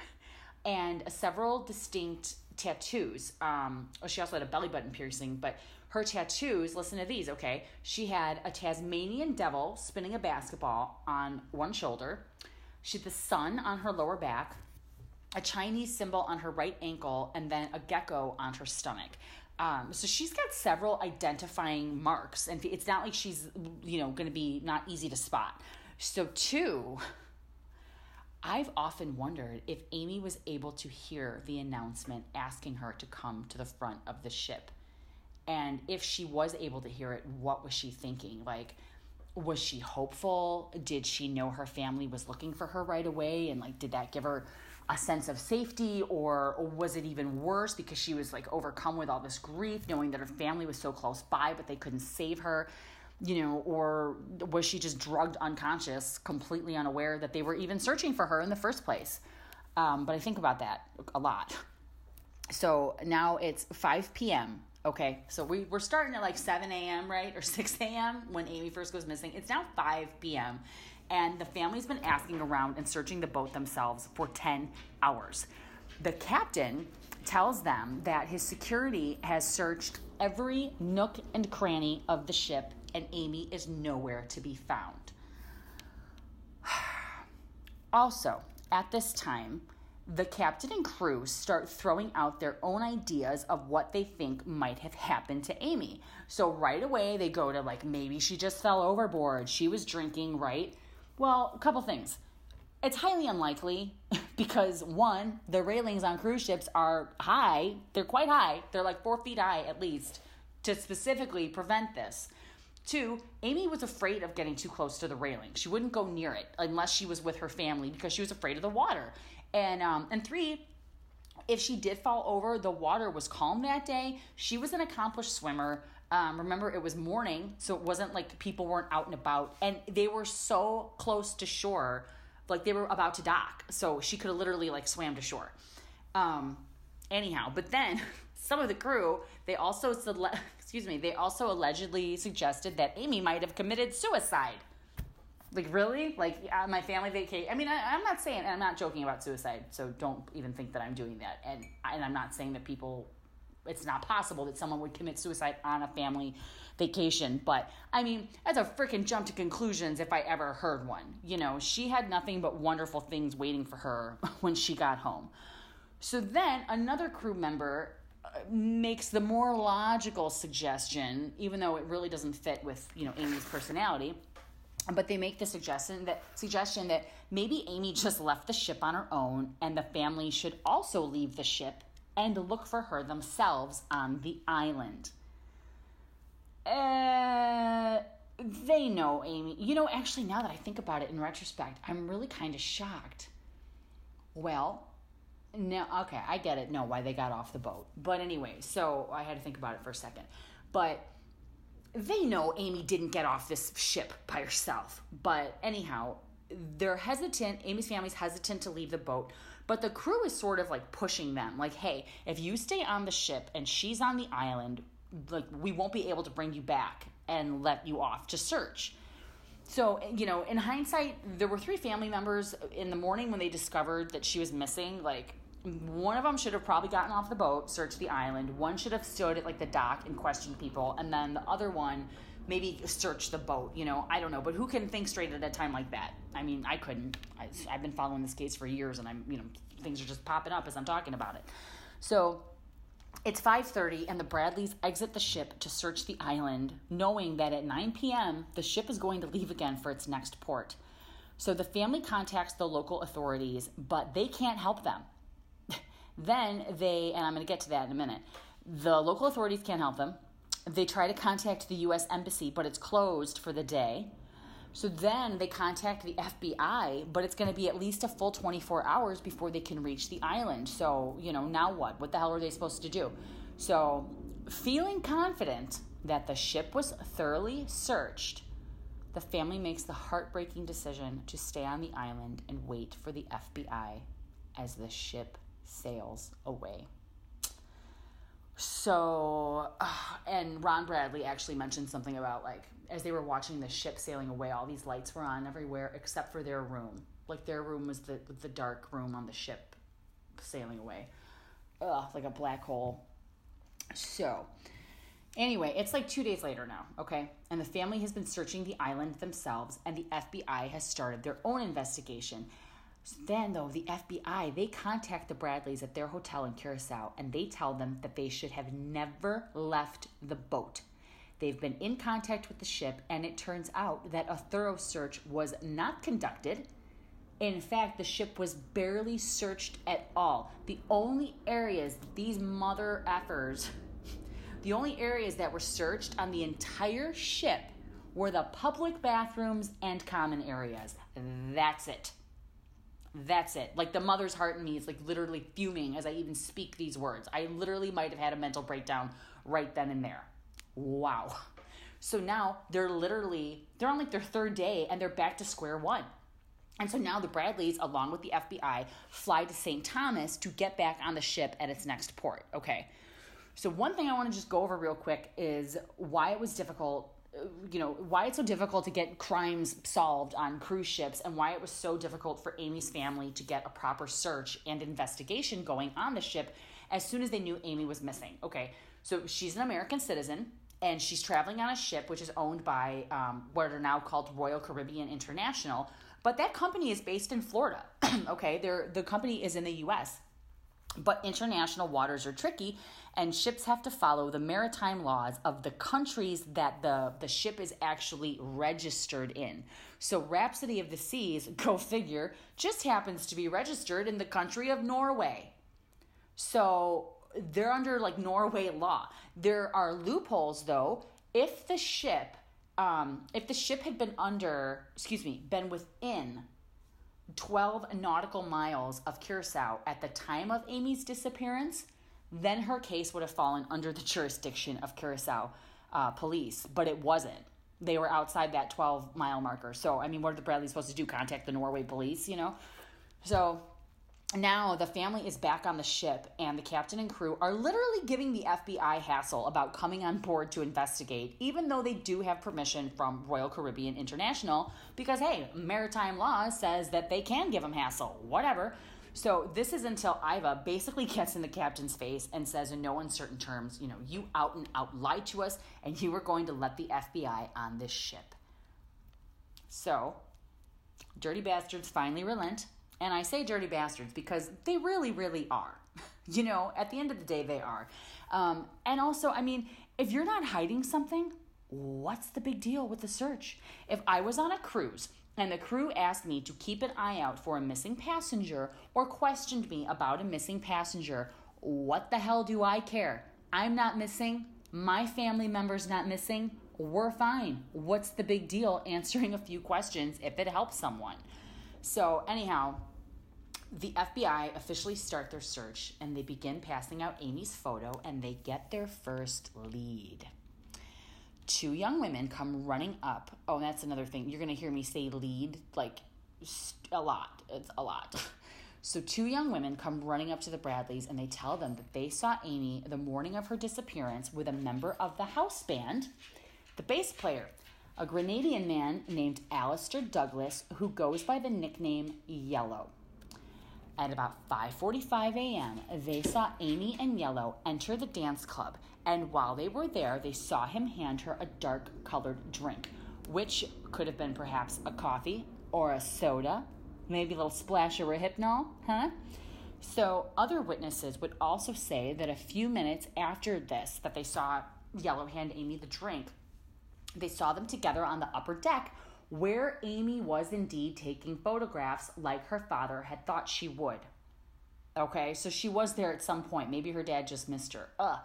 and several distinct tattoos. Um, oh, she also had a belly button piercing, but her tattoos, listen to these, okay? She had a Tasmanian devil spinning a basketball on one shoulder. She had the sun on her lower back, a Chinese symbol on her right ankle, and then a gecko on her stomach. Um, so she's got several identifying marks, and it's not like she's, you know, going to be not easy to spot. So, two, I've often wondered if Amy was able to hear the announcement asking her to come to the front of the ship. And if she was able to hear it, what was she thinking? Like, was she hopeful? Did she know her family was looking for her right away? And like, did that give her a sense of safety? Or, or was it even worse because she was like overcome with all this grief, knowing that her family was so close by, but they couldn't save her? You know, or was she just drugged unconscious, completely unaware that they were even searching for her in the first place? Um, but I think about that a lot. So now it's 5 p.m. Okay, so we, we're starting at like 7 a.m., right? Or 6 a.m. when Amy first goes missing. It's now 5 p.m. And the family's been asking around and searching the boat themselves for 10 hours. The captain tells them that his security has searched every nook and cranny of the ship, and Amy is nowhere to be found. also, at this time, the captain and crew start throwing out their own ideas of what they think might have happened to Amy. So right away they go to like maybe she just fell overboard, she was drinking, right? Well, a couple things. It's highly unlikely because one, the railings on cruise ships are high. They're quite high. They're like four feet high at least to specifically prevent this. Two, Amy was afraid of getting too close to the railing. She wouldn't go near it unless she was with her family because she was afraid of the water. And um, and three, if she did fall over, the water was calm that day. She was an accomplished swimmer. Um, remember, it was morning, so it wasn't like people weren't out and about, and they were so close to shore, like they were about to dock. So she could have literally like swam to shore. Um, anyhow, but then some of the crew they also excuse me they also allegedly suggested that Amy might have committed suicide. Like really? Like my family vacation. I mean, I, am not saying and I'm not joking about suicide, so don't even think that I'm doing that. And and I'm not saying that people. It's not possible that someone would commit suicide on a family vacation, but I mean, that's a freaking jump to conclusions if I ever heard one. You know, she had nothing but wonderful things waiting for her when she got home. So then another crew member uh, makes the more logical suggestion, even though it really doesn't fit with you know Amy's personality. But they make the suggestion that suggestion that maybe Amy just left the ship on her own, and the family should also leave the ship and look for her themselves on the island. Uh, they know Amy. You know, actually, now that I think about it in retrospect, I'm really kind of shocked. Well, no, okay, I get it. No, why they got off the boat. But anyway, so I had to think about it for a second. But they know Amy didn't get off this ship by herself. But anyhow, they're hesitant. Amy's family's hesitant to leave the boat, but the crew is sort of like pushing them, like, "Hey, if you stay on the ship and she's on the island, like we won't be able to bring you back and let you off to search." So, you know, in hindsight, there were three family members in the morning when they discovered that she was missing. Like, one of them should have probably gotten off the boat, searched the island. One should have stood at like the dock and questioned people, and then the other one maybe searched the boat. You know, I don't know, but who can think straight at a time like that? I mean, I couldn't. I, have been following this case for years, and I'm you know things are just popping up as I'm talking about it. So it's 5:30 and the Bradleys exit the ship to search the island, knowing that at 9 p.m. the ship is going to leave again for its next port. So the family contacts the local authorities, but they can't help them. Then they, and I'm going to get to that in a minute, the local authorities can't help them. They try to contact the U.S. Embassy, but it's closed for the day. So then they contact the FBI, but it's going to be at least a full 24 hours before they can reach the island. So, you know, now what? What the hell are they supposed to do? So, feeling confident that the ship was thoroughly searched, the family makes the heartbreaking decision to stay on the island and wait for the FBI as the ship sails away. So, uh, and Ron Bradley actually mentioned something about like as they were watching the ship sailing away, all these lights were on everywhere except for their room. Like their room was the the dark room on the ship sailing away. Ugh, like a black hole. So, anyway, it's like two days later now, okay? And the family has been searching the island themselves, and the FBI has started their own investigation. Then, though, the FBI, they contact the Bradleys at their hotel in Curacao and they tell them that they should have never left the boat. They've been in contact with the ship, and it turns out that a thorough search was not conducted. In fact, the ship was barely searched at all. The only areas these mother effers, the only areas that were searched on the entire ship were the public bathrooms and common areas. That's it. That's it. Like the mother's heart in me is like literally fuming as I even speak these words. I literally might have had a mental breakdown right then and there. Wow. So now they're literally they're on like their third day and they're back to square one. And so now the Bradleys, along with the FBI, fly to St. Thomas to get back on the ship at its next port. Okay. So, one thing I want to just go over real quick is why it was difficult you know why it's so difficult to get crimes solved on cruise ships and why it was so difficult for Amy's family to get a proper search and investigation going on the ship as soon as they knew Amy was missing. Okay, so she's an American citizen and she's traveling on a ship which is owned by um, what are now called Royal Caribbean International. But that company is based in Florida. okay, They're, the company is in the U.S. But international waters are tricky, and ships have to follow the maritime laws of the countries that the, the ship is actually registered in. So, Rhapsody of the Seas, go figure, just happens to be registered in the country of Norway. So, they're under like Norway law. There are loopholes, though. If the ship, um, if the ship had been under, excuse me, been within 12 nautical miles of Curacao at the time of Amy's disappearance, then her case would have fallen under the jurisdiction of Curacao uh, police, but it wasn't. They were outside that 12 mile marker. So, I mean, what are the Bradley supposed to do? Contact the Norway police, you know? So, now the family is back on the ship, and the captain and crew are literally giving the FBI hassle about coming on board to investigate, even though they do have permission from Royal Caribbean International, because hey, maritime law says that they can give them hassle, whatever. So this is until Iva basically gets in the captain's face and says in no uncertain terms, you know, you out and out lied to us, and you were going to let the FBI on this ship. So, dirty bastards finally relent and I say dirty bastards because they really, really are. you know, at the end of the day, they are. Um, and also, I mean, if you're not hiding something, what's the big deal with the search? If I was on a cruise and the crew asked me to keep an eye out for a missing passenger or questioned me about a missing passenger, what the hell do I care? I'm not missing. My family member's not missing. We're fine. What's the big deal answering a few questions if it helps someone? So, anyhow, the FBI officially start their search and they begin passing out Amy's photo and they get their first lead. Two young women come running up. Oh, that's another thing. You're going to hear me say lead like a lot. It's a lot. So, two young women come running up to the Bradleys and they tell them that they saw Amy the morning of her disappearance with a member of the house band, the bass player a Grenadian man named Alister Douglas who goes by the nickname Yellow. At about 5:45 a.m., they saw Amy and Yellow enter the dance club, and while they were there, they saw him hand her a dark-colored drink, which could have been perhaps a coffee or a soda, maybe a little splash of Rohypnol, huh? So, other witnesses would also say that a few minutes after this that they saw Yellow hand Amy the drink, they saw them together on the upper deck where Amy was indeed taking photographs like her father had thought she would. Okay, so she was there at some point. Maybe her dad just missed her. Ugh.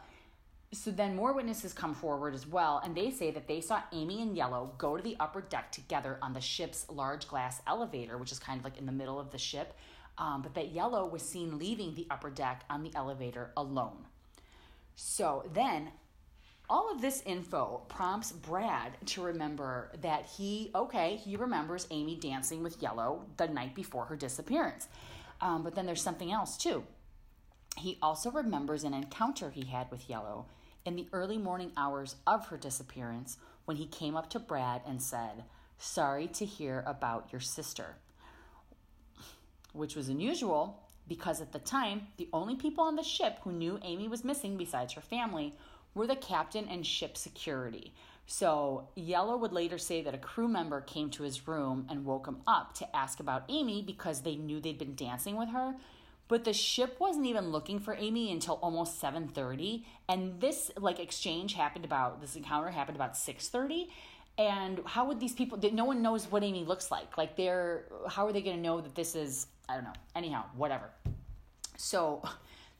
So then more witnesses come forward as well, and they say that they saw Amy and Yellow go to the upper deck together on the ship's large glass elevator, which is kind of like in the middle of the ship. Um, but that Yellow was seen leaving the upper deck on the elevator alone. So then all of this info prompts Brad to remember that he, okay, he remembers Amy dancing with Yellow the night before her disappearance. Um, but then there's something else too. He also remembers an encounter he had with Yellow in the early morning hours of her disappearance when he came up to Brad and said, Sorry to hear about your sister. Which was unusual because at the time, the only people on the ship who knew Amy was missing besides her family were the captain and ship security. So, Yellow would later say that a crew member came to his room and woke him up to ask about Amy because they knew they'd been dancing with her. But the ship wasn't even looking for Amy until almost 7:30, and this like exchange happened about this encounter happened about 6:30. And how would these people no one knows what Amy looks like. Like they're how are they going to know that this is I don't know. Anyhow, whatever. So,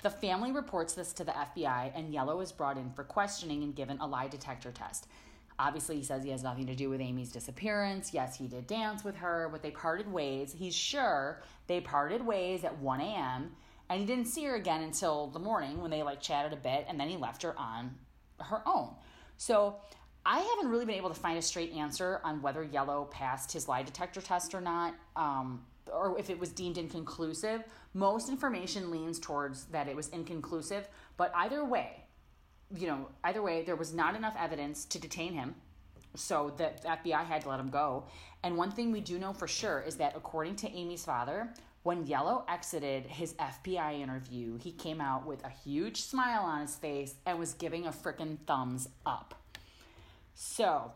the family reports this to the FBI, and Yellow is brought in for questioning and given a lie detector test. Obviously, he says he has nothing to do with Amy's disappearance. Yes, he did dance with her, but they parted ways. He's sure they parted ways at 1 a.m., and he didn't see her again until the morning when they like chatted a bit, and then he left her on her own. So I haven't really been able to find a straight answer on whether Yellow passed his lie detector test or not. Um, or if it was deemed inconclusive. Most information leans towards that it was inconclusive, but either way, you know, either way, there was not enough evidence to detain him. So the FBI had to let him go. And one thing we do know for sure is that according to Amy's father, when Yellow exited his FBI interview, he came out with a huge smile on his face and was giving a freaking thumbs up. So,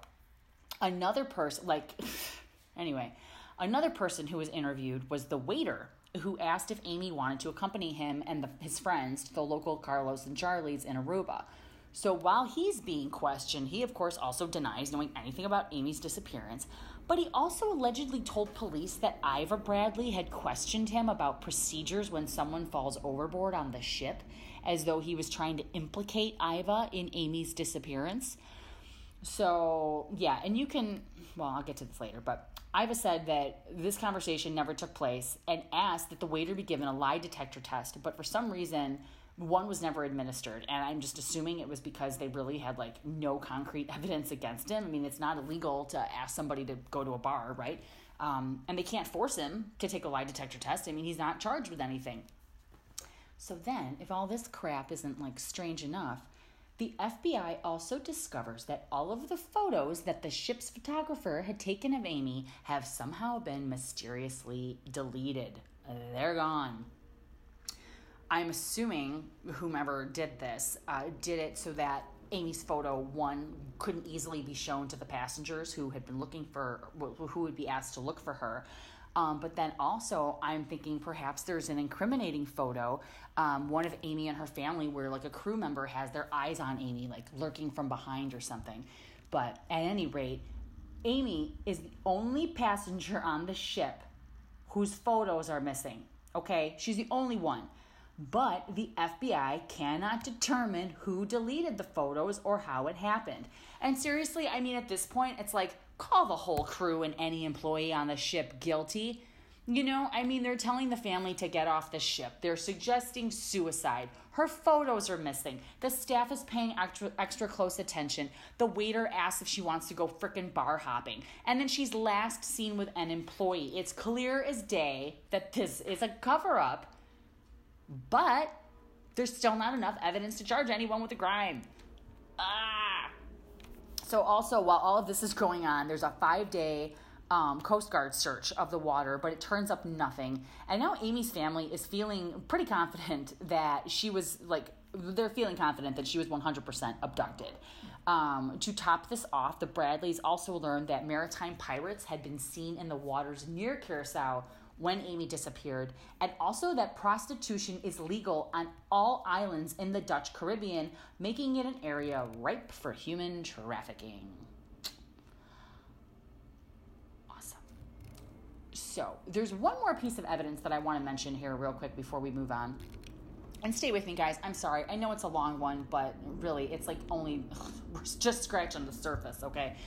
another person, like, anyway, another person who was interviewed was the waiter who asked if Amy wanted to accompany him and the, his friends to the local Carlos and Charlie's in Aruba. So while he's being questioned, he of course also denies knowing anything about Amy's disappearance, but he also allegedly told police that Iva Bradley had questioned him about procedures when someone falls overboard on the ship, as though he was trying to implicate Iva in Amy's disappearance. So, yeah, and you can, well, I'll get to this later, but Iva said that this conversation never took place and asked that the waiter be given a lie detector test, but for some reason, one was never administered and i'm just assuming it was because they really had like no concrete evidence against him i mean it's not illegal to ask somebody to go to a bar right um, and they can't force him to take a lie detector test i mean he's not charged with anything so then if all this crap isn't like strange enough the FBI also discovers that all of the photos that the ship's photographer had taken of Amy have somehow been mysteriously deleted. They're gone. I'm assuming whomever did this uh, did it so that Amy's photo one couldn't easily be shown to the passengers who had been looking for who would be asked to look for her. Um, but then also, I'm thinking perhaps there's an incriminating photo, um, one of Amy and her family, where like a crew member has their eyes on Amy, like lurking from behind or something. But at any rate, Amy is the only passenger on the ship whose photos are missing. Okay, she's the only one. But the FBI cannot determine who deleted the photos or how it happened. And seriously, I mean, at this point, it's like call the whole crew and any employee on the ship guilty. You know, I mean, they're telling the family to get off the ship. They're suggesting suicide. Her photos are missing. The staff is paying extra, extra close attention. The waiter asks if she wants to go frickin' bar hopping. And then she's last seen with an employee. It's clear as day that this is a cover up but there's still not enough evidence to charge anyone with a crime. Ah. So, also, while all of this is going on, there's a five day um, Coast Guard search of the water, but it turns up nothing. And now Amy's family is feeling pretty confident that she was like, they're feeling confident that she was 100% abducted. Um, to top this off, the Bradleys also learned that maritime pirates had been seen in the waters near Curacao when Amy disappeared, and also that prostitution is legal on all islands in the Dutch Caribbean, making it an area ripe for human trafficking. Awesome. So, there's one more piece of evidence that I want to mention here, real quick, before we move on. And stay with me, guys. I'm sorry. I know it's a long one, but really, it's like only ugh, we're just scratching the surface, okay?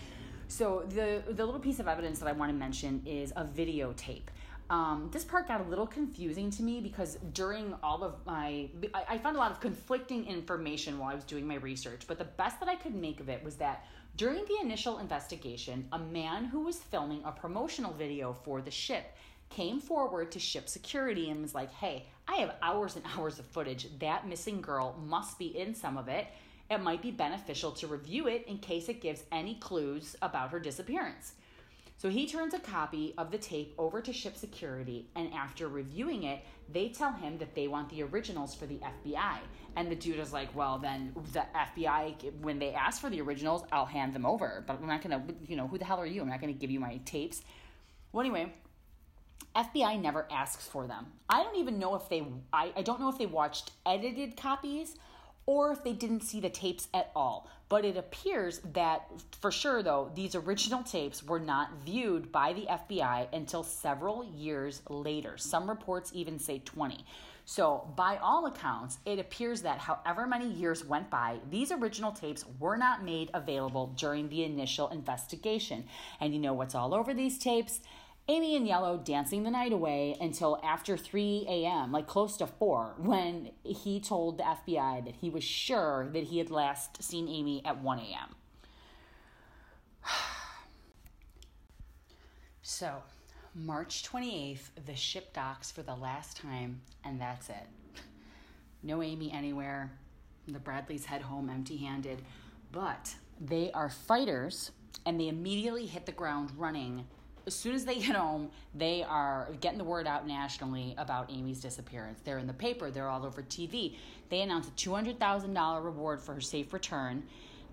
So the the little piece of evidence that I want to mention is a videotape. Um, this part got a little confusing to me because during all of my, I, I found a lot of conflicting information while I was doing my research. But the best that I could make of it was that during the initial investigation, a man who was filming a promotional video for the ship came forward to ship security and was like, hey, I have hours and hours of footage. That missing girl must be in some of it. It might be beneficial to review it in case it gives any clues about her disappearance. So he turns a copy of the tape over to ship security, and after reviewing it, they tell him that they want the originals for the FBI. And the dude is like, Well, then the FBI, when they ask for the originals, I'll hand them over. But I'm not gonna, you know, who the hell are you? I'm not gonna give you my tapes. Well, anyway, FBI never asks for them. I don't even know if they, I, I don't know if they watched edited copies or if they didn't see the tapes at all. But it appears that, for sure though, these original tapes were not viewed by the FBI until several years later. Some reports even say 20. So, by all accounts, it appears that however many years went by, these original tapes were not made available during the initial investigation. And you know what's all over these tapes? Amy and Yellow dancing the night away until after 3 a.m., like close to 4, when he told the FBI that he was sure that he had last seen Amy at 1 a.m. so, March 28th, the ship docks for the last time, and that's it. No Amy anywhere. The Bradleys head home empty handed, but they are fighters and they immediately hit the ground running as soon as they get home, they are getting the word out nationally about Amy's disappearance. They're in the paper, they're all over TV. They announced a $200,000 reward for her safe return.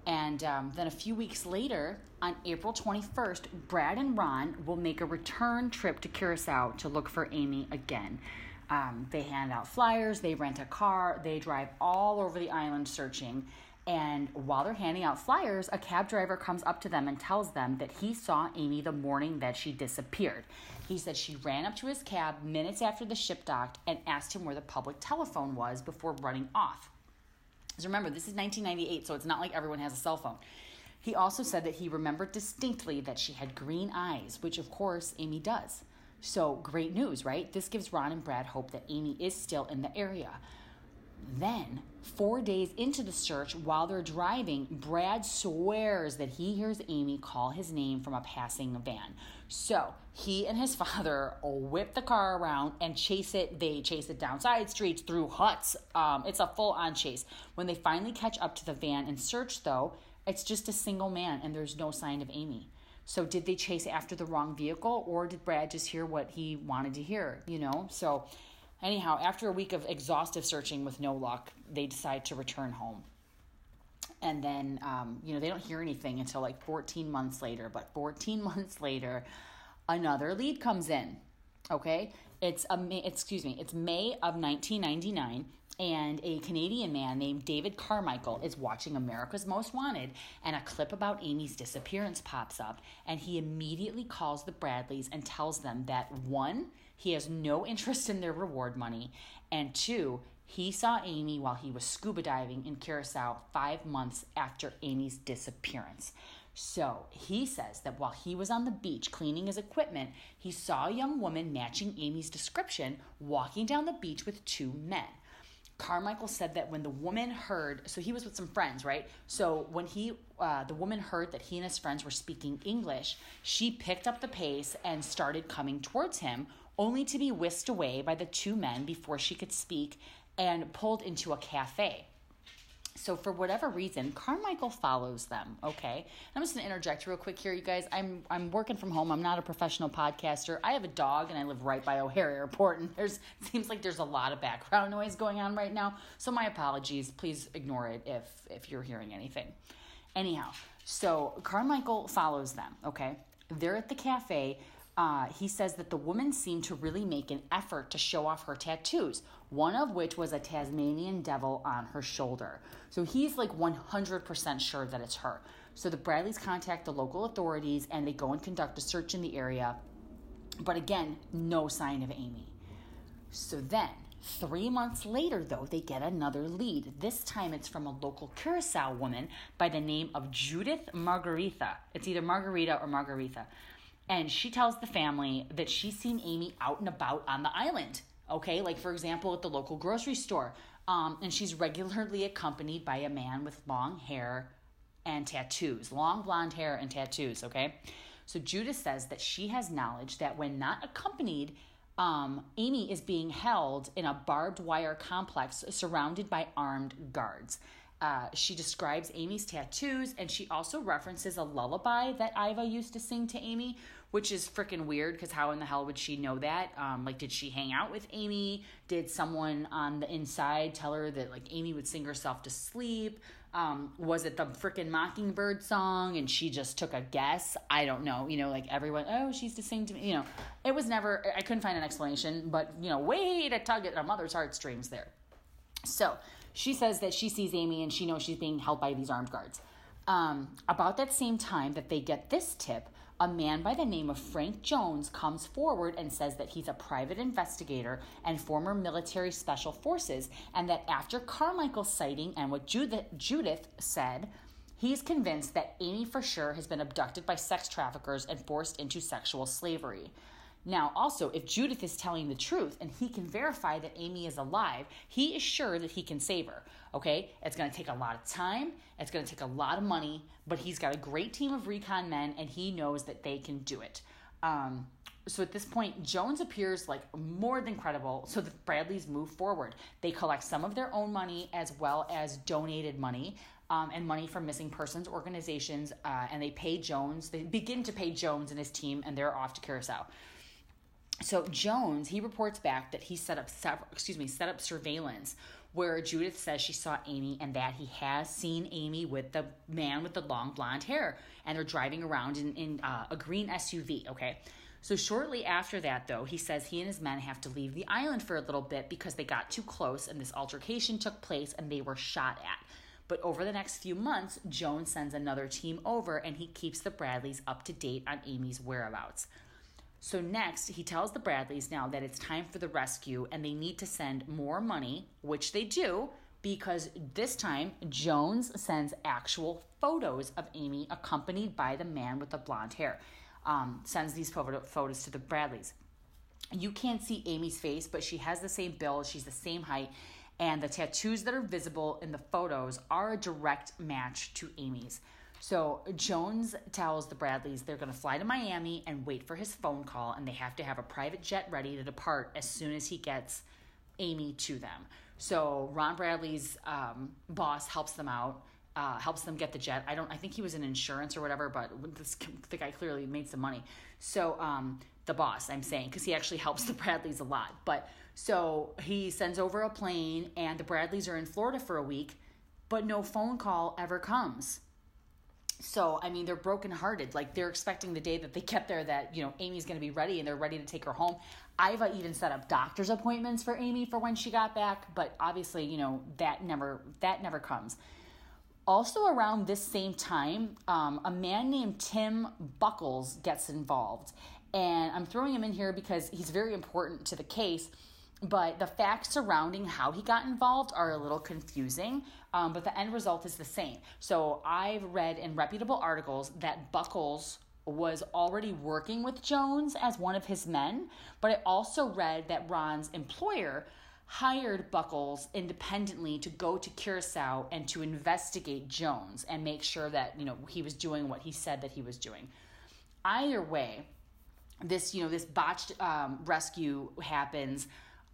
And um, then a few weeks later, on April 21st, Brad and Ron will make a return trip to Curacao to look for Amy again. Um, they hand out flyers, they rent a car, they drive all over the island searching. And while they're handing out flyers, a cab driver comes up to them and tells them that he saw Amy the morning that she disappeared. He said she ran up to his cab minutes after the ship docked and asked him where the public telephone was before running off. So remember, this is 1998, so it's not like everyone has a cell phone. He also said that he remembered distinctly that she had green eyes, which of course Amy does. So great news, right? This gives Ron and Brad hope that Amy is still in the area. Then, four days into the search, while they're driving, Brad swears that he hears Amy call his name from a passing van. So he and his father whip the car around and chase it. They chase it down side streets, through huts. Um, it's a full on chase. When they finally catch up to the van and search, though, it's just a single man and there's no sign of Amy. So did they chase after the wrong vehicle or did Brad just hear what he wanted to hear, you know? So Anyhow, after a week of exhaustive searching with no luck, they decide to return home. And then, um, you know, they don't hear anything until like 14 months later. But 14 months later, another lead comes in. Okay, it's a excuse me, it's May of 1999, and a Canadian man named David Carmichael is watching America's Most Wanted, and a clip about Amy's disappearance pops up, and he immediately calls the Bradleys and tells them that one, he has no interest in their reward money, and two, he saw Amy while he was scuba diving in Curacao five months after Amy's disappearance. So he says that while he was on the beach cleaning his equipment, he saw a young woman matching Amy's description walking down the beach with two men. Carmichael said that when the woman heard, so he was with some friends, right? So when he, uh, the woman heard that he and his friends were speaking English, she picked up the pace and started coming towards him, only to be whisked away by the two men before she could speak and pulled into a cafe. So for whatever reason, Carmichael follows them. Okay, I'm just gonna interject real quick here, you guys. I'm I'm working from home. I'm not a professional podcaster. I have a dog, and I live right by O'Hare Airport. And there's seems like there's a lot of background noise going on right now. So my apologies. Please ignore it if if you're hearing anything. Anyhow, so Carmichael follows them. Okay, they're at the cafe uh, he says that the woman seemed to really make an effort to show off her tattoos, one of which was a Tasmanian devil on her shoulder. So he's like 100% sure that it's her. So the Bradleys contact the local authorities and they go and conduct a search in the area. But again, no sign of Amy. So then, three months later, though, they get another lead. This time it's from a local Curacao woman by the name of Judith Margaritha. It's either Margarita or Margaritha. And she tells the family that she's seen Amy out and about on the island. Okay, like for example, at the local grocery store. Um, and she's regularly accompanied by a man with long hair and tattoos, long blonde hair and tattoos. Okay, so Judith says that she has knowledge that when not accompanied, um, Amy is being held in a barbed wire complex surrounded by armed guards. Uh, she describes Amy's tattoos and she also references a lullaby that Iva used to sing to Amy, which is freaking weird because how in the hell would she know that? Um, like, did she hang out with Amy? Did someone on the inside tell her that like Amy would sing herself to sleep? Um, was it the freaking Mockingbird song and she just took a guess? I don't know. You know, like everyone, oh, she's to sing to me. You know, it was never, I couldn't find an explanation, but you know, way to tug at a mother's heartstrings there. So she says that she sees Amy and she knows she's being held by these armed guards. Um, about that same time that they get this tip, a man by the name of Frank Jones comes forward and says that he's a private investigator and former military special forces, and that after Carmichael's sighting and what Judith, Judith said, he's convinced that Amy for sure has been abducted by sex traffickers and forced into sexual slavery. Now, also, if Judith is telling the truth and he can verify that Amy is alive, he is sure that he can save her. Okay? It's going to take a lot of time, it's going to take a lot of money, but he's got a great team of recon men and he knows that they can do it. Um, so at this point, Jones appears like more than credible. So the Bradleys move forward. They collect some of their own money as well as donated money um, and money from missing persons organizations, uh, and they pay Jones. They begin to pay Jones and his team, and they're off to Curacao. So Jones, he reports back that he set up several, excuse me, set up surveillance where Judith says she saw Amy and that he has seen Amy with the man with the long blonde hair, and they're driving around in, in uh, a green SUV. Okay. So shortly after that, though, he says he and his men have to leave the island for a little bit because they got too close and this altercation took place and they were shot at. But over the next few months, Jones sends another team over and he keeps the Bradleys up to date on Amy's whereabouts. So next, he tells the Bradleys now that it's time for the rescue and they need to send more money, which they do because this time Jones sends actual photos of Amy accompanied by the man with the blonde hair. Um, sends these photo- photos to the Bradleys. You can't see Amy's face, but she has the same build, she's the same height, and the tattoos that are visible in the photos are a direct match to Amy's. So Jones tells the Bradleys they're going to fly to Miami and wait for his phone call, and they have to have a private jet ready to depart as soon as he gets Amy to them. So Ron Bradley's um, boss helps them out. Uh, helps them get the jet. I don't. I think he was in insurance or whatever, but this the guy clearly made some money. So um, the boss, I'm saying, because he actually helps the Bradleys a lot. But so he sends over a plane, and the Bradleys are in Florida for a week, but no phone call ever comes. So, I mean, they're brokenhearted. Like, they're expecting the day that they get there that, you know, Amy's going to be ready and they're ready to take her home. Iva even set up doctor's appointments for Amy for when she got back, but obviously, you know, that never that never comes. Also, around this same time, um, a man named Tim Buckles gets involved. And I'm throwing him in here because he's very important to the case but the facts surrounding how he got involved are a little confusing, um, but the end result is the same. So I've read in reputable articles that Buckles was already working with Jones as one of his men, but I also read that Ron's employer hired Buckles independently to go to Curacao and to investigate Jones and make sure that, you know, he was doing what he said that he was doing. Either way, this, you know, this botched um, rescue happens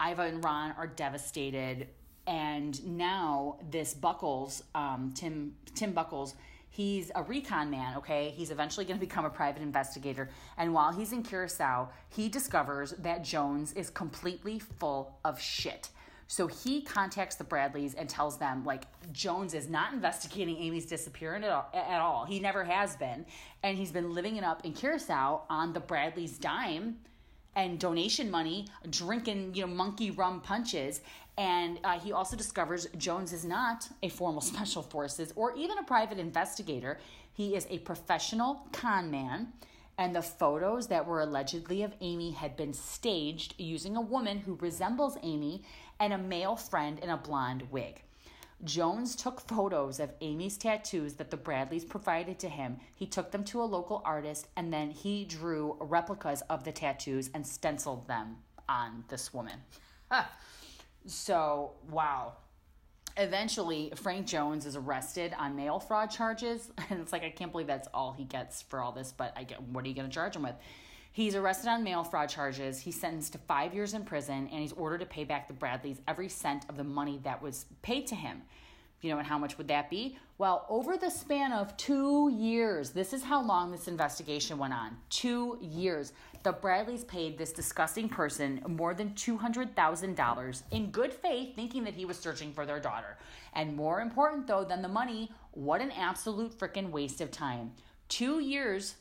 Iva and Ron are devastated, and now this Buckles, um, Tim Tim Buckles, he's a recon man. Okay, he's eventually going to become a private investigator, and while he's in Curacao, he discovers that Jones is completely full of shit. So he contacts the Bradleys and tells them like Jones is not investigating Amy's disappearance at all, at all. He never has been, and he's been living it up in Curacao on the Bradleys' dime and donation money, drinking you know monkey rum punches. And uh, he also discovers Jones is not a formal special forces or even a private investigator. He is a professional con man. And the photos that were allegedly of Amy had been staged using a woman who resembles Amy and a male friend in a blonde wig. Jones took photos of Amy's tattoos that the Bradleys provided to him. He took them to a local artist and then he drew replicas of the tattoos and stenciled them on this woman. so, wow. Eventually, Frank Jones is arrested on mail fraud charges. And it's like, I can't believe that's all he gets for all this, but I get, what are you going to charge him with? He's arrested on mail fraud charges. He's sentenced to five years in prison, and he's ordered to pay back the Bradleys every cent of the money that was paid to him. You know, and how much would that be? Well, over the span of two years, this is how long this investigation went on. Two years. The Bradleys paid this disgusting person more than $200,000 in good faith, thinking that he was searching for their daughter. And more important, though, than the money, what an absolute freaking waste of time. Two years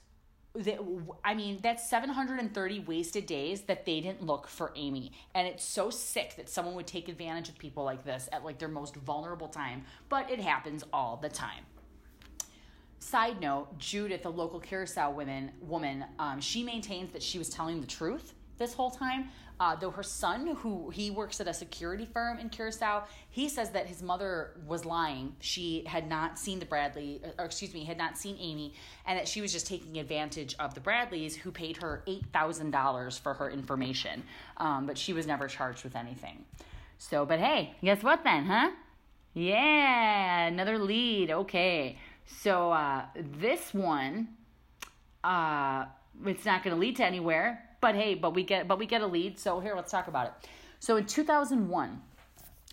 I mean, that's 730 wasted days that they didn't look for Amy. And it's so sick that someone would take advantage of people like this at like their most vulnerable time, but it happens all the time. Side note, Judith, a local Curacao woman, woman, um, she maintains that she was telling the truth this whole time. Uh, though her son, who he works at a security firm in Curacao, he says that his mother was lying. She had not seen the Bradley, or excuse me, had not seen Amy, and that she was just taking advantage of the Bradleys, who paid her eight thousand dollars for her information. Um, but she was never charged with anything. So, but hey, guess what then, huh? Yeah, another lead. Okay, so uh, this one, uh, it's not going to lead to anywhere but hey, but we get but we get a lead. So here, let's talk about it. So in 2001,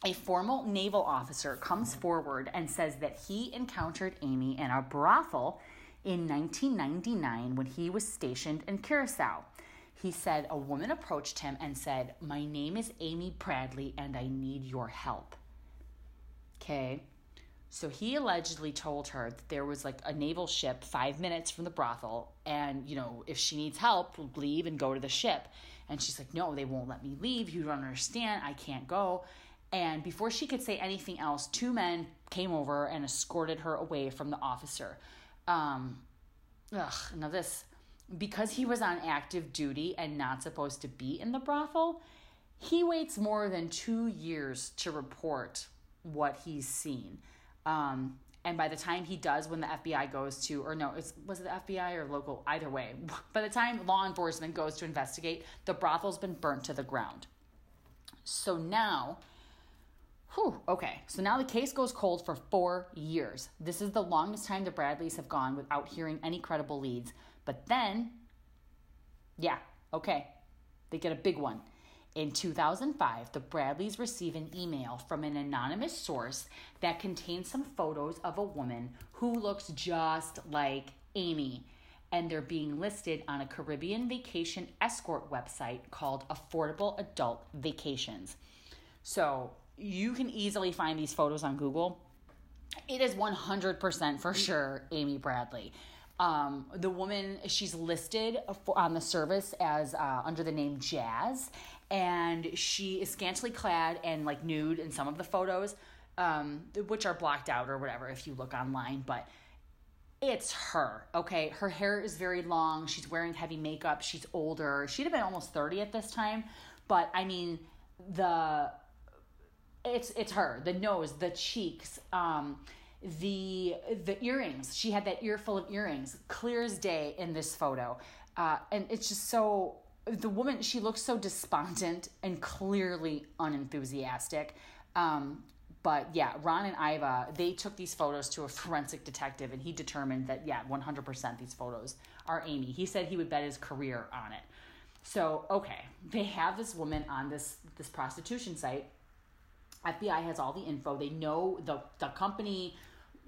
a formal naval officer comes forward and says that he encountered Amy in a brothel in 1999 when he was stationed in Curacao. He said a woman approached him and said, My name is Amy Bradley and I need your help. Okay. So he allegedly told her that there was like a naval ship five minutes from the brothel, and you know, if she needs help, leave and go to the ship. And she's like, No, they won't let me leave. You don't understand. I can't go. And before she could say anything else, two men came over and escorted her away from the officer. Um, ugh, now this, because he was on active duty and not supposed to be in the brothel, he waits more than two years to report what he's seen. Um, and by the time he does, when the FBI goes to, or no, it's, was it the FBI or local? Either way, by the time law enforcement goes to investigate, the brothel's been burnt to the ground. So now, whew, okay, so now the case goes cold for four years. This is the longest time the Bradleys have gone without hearing any credible leads. But then, yeah, okay, they get a big one. In 2005, the Bradleys receive an email from an anonymous source that contains some photos of a woman who looks just like Amy. And they're being listed on a Caribbean vacation escort website called Affordable Adult Vacations. So you can easily find these photos on Google. It is 100% for sure Amy Bradley. Um, the woman she's listed on the service as uh, under the name Jazz, and she is scantily clad and like nude in some of the photos, um, which are blocked out or whatever if you look online. But it's her, okay? Her hair is very long. She's wearing heavy makeup. She's older. She'd have been almost thirty at this time, but I mean the it's it's her. The nose, the cheeks. Um, the the earrings she had that ear full of earrings clear as day in this photo uh, and it's just so the woman she looks so despondent and clearly unenthusiastic um, but yeah ron and iva they took these photos to a forensic detective and he determined that yeah 100% these photos are amy he said he would bet his career on it so okay they have this woman on this this prostitution site FBI has all the info. They know the the company,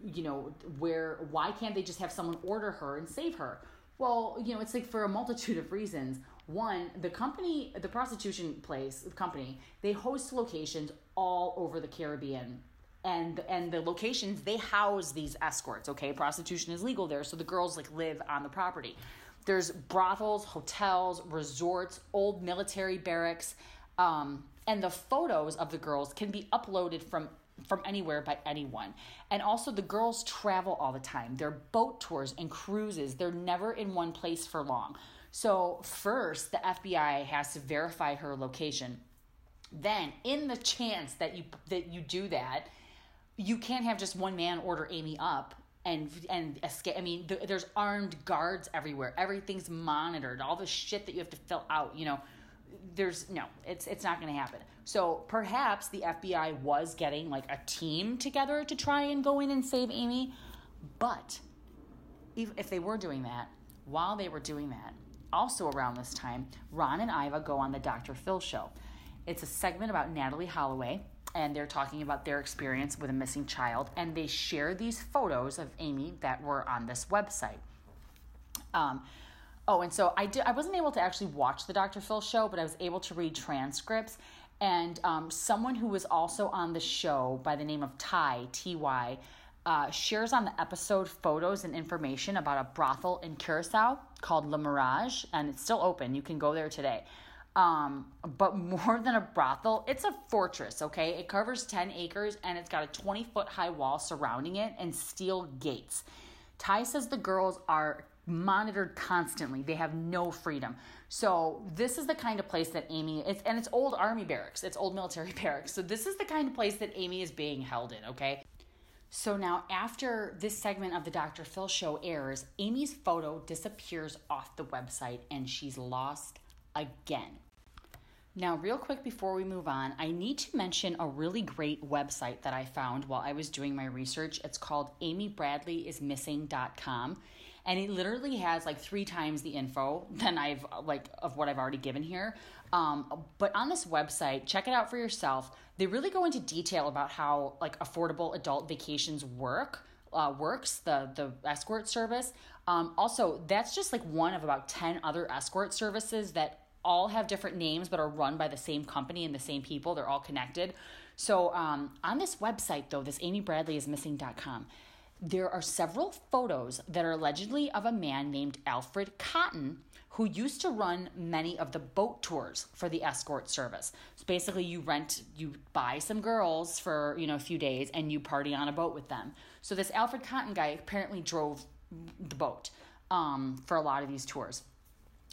you know, where why can't they just have someone order her and save her? Well, you know, it's like for a multitude of reasons. One, the company, the prostitution place, the company, they host locations all over the Caribbean. And and the locations they house these escorts, okay? Prostitution is legal there, so the girls like live on the property. There's brothels, hotels, resorts, old military barracks. Um, and the photos of the girls can be uploaded from from anywhere by anyone. And also the girls travel all the time. They're boat tours and cruises. They're never in one place for long. So first the FBI has to verify her location. Then in the chance that you that you do that, you can't have just one man order Amy up and and escape. I mean, th- there's armed guards everywhere. Everything's monitored. All the shit that you have to fill out, you know, there's no it's it's not going to happen so perhaps the fbi was getting like a team together to try and go in and save amy but if, if they were doing that while they were doing that also around this time ron and iva go on the dr phil show it's a segment about Natalee holloway and they're talking about their experience with a missing child and they share these photos of amy that were on this website um, Oh, and so I did. I wasn't able to actually watch the Dr. Phil show, but I was able to read transcripts. And um, someone who was also on the show by the name of Ty T Y uh, shares on the episode photos and information about a brothel in Curacao called Le Mirage, and it's still open. You can go there today. Um, but more than a brothel, it's a fortress, okay? It covers 10 acres and it's got a 20 foot high wall surrounding it and steel gates. Ty says the girls are monitored constantly. They have no freedom. So this is the kind of place that Amy it's and it's old army barracks. It's old military barracks. So this is the kind of place that Amy is being held in, okay? So now after this segment of the Dr. Phil show airs, Amy's photo disappears off the website and she's lost again. Now, real quick before we move on, I need to mention a really great website that I found while I was doing my research. It's called amybradleyismissing.com and it literally has like three times the info than I've like of what I've already given here. Um, but on this website, check it out for yourself. They really go into detail about how like affordable adult vacations work uh, works, the the escort service. Um, also, that's just like one of about 10 other escort services that all have different names but are run by the same company and the same people. They're all connected. So um, on this website, though, this Amy Bradley is missing.com, there are several photos that are allegedly of a man named Alfred Cotton who used to run many of the boat tours for the escort service. So basically you rent you buy some girls for, you know, a few days and you party on a boat with them. So this Alfred Cotton guy apparently drove the boat um, for a lot of these tours.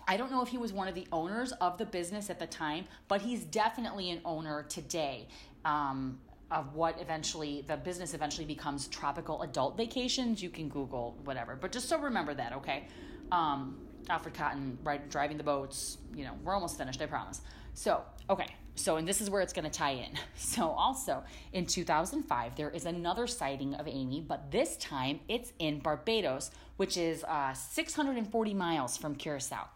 I don't know if he was one of the owners of the business at the time, but he's definitely an owner today. Um, of what eventually the business eventually becomes tropical adult vacations you can google whatever. But just so remember that okay? Um, alfred cotton right, driving the boats you know we're almost finished i promise. So okay so and this is where it's going to tie in. So also in 2005 there is another sighting of amy but this time it's in barbados which is uh, 640 miles from curacao.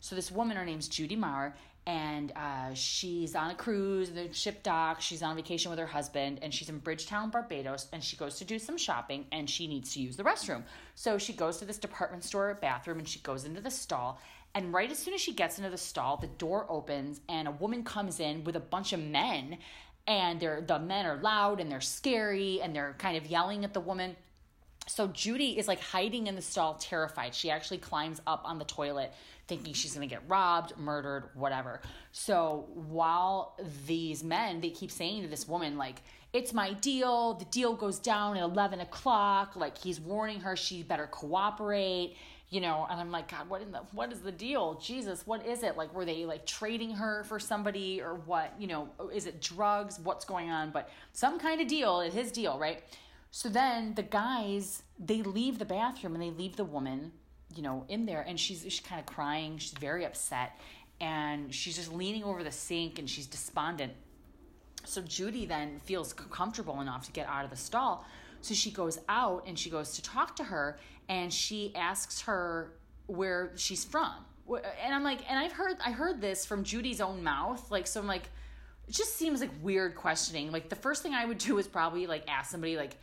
So this woman, her name's Judy Maurer, and uh, she's on a cruise, the ship docks. She's on vacation with her husband, and she's in Bridgetown, Barbados, and she goes to do some shopping, and she needs to use the restroom. So she goes to this department store bathroom, and she goes into the stall. And right as soon as she gets into the stall, the door opens, and a woman comes in with a bunch of men, and they're the men are loud and they're scary, and they're kind of yelling at the woman. So Judy is like hiding in the stall, terrified. She actually climbs up on the toilet, thinking she's gonna get robbed, murdered, whatever. So while these men, they keep saying to this woman, like, it's my deal, the deal goes down at 11 o'clock, like he's warning her she better cooperate, you know, and I'm like, God, what in the, what is the deal? Jesus, what is it? Like, were they like trading her for somebody or what? You know, is it drugs? What's going on? But some kind of deal, it's his deal, right? So then the guys, they leave the bathroom and they leave the woman, you know, in there and she's she's kind of crying, she's very upset and she's just leaning over the sink and she's despondent. So Judy then feels comfortable enough to get out of the stall. So she goes out and she goes to talk to her and she asks her where she's from. And I'm like, and I've heard I heard this from Judy's own mouth. Like so I'm like it just seems like weird questioning. Like the first thing I would do is probably like ask somebody like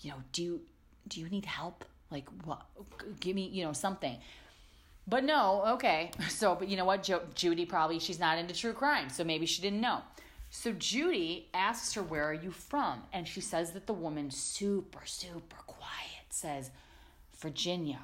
you know, do you, do you need help? Like, what? Give me, you know, something. But no, okay. So, but you know what? Jo- Judy probably, she's not into true crime. So maybe she didn't know. So Judy asks her, Where are you from? And she says that the woman, super, super quiet, says, Virginia.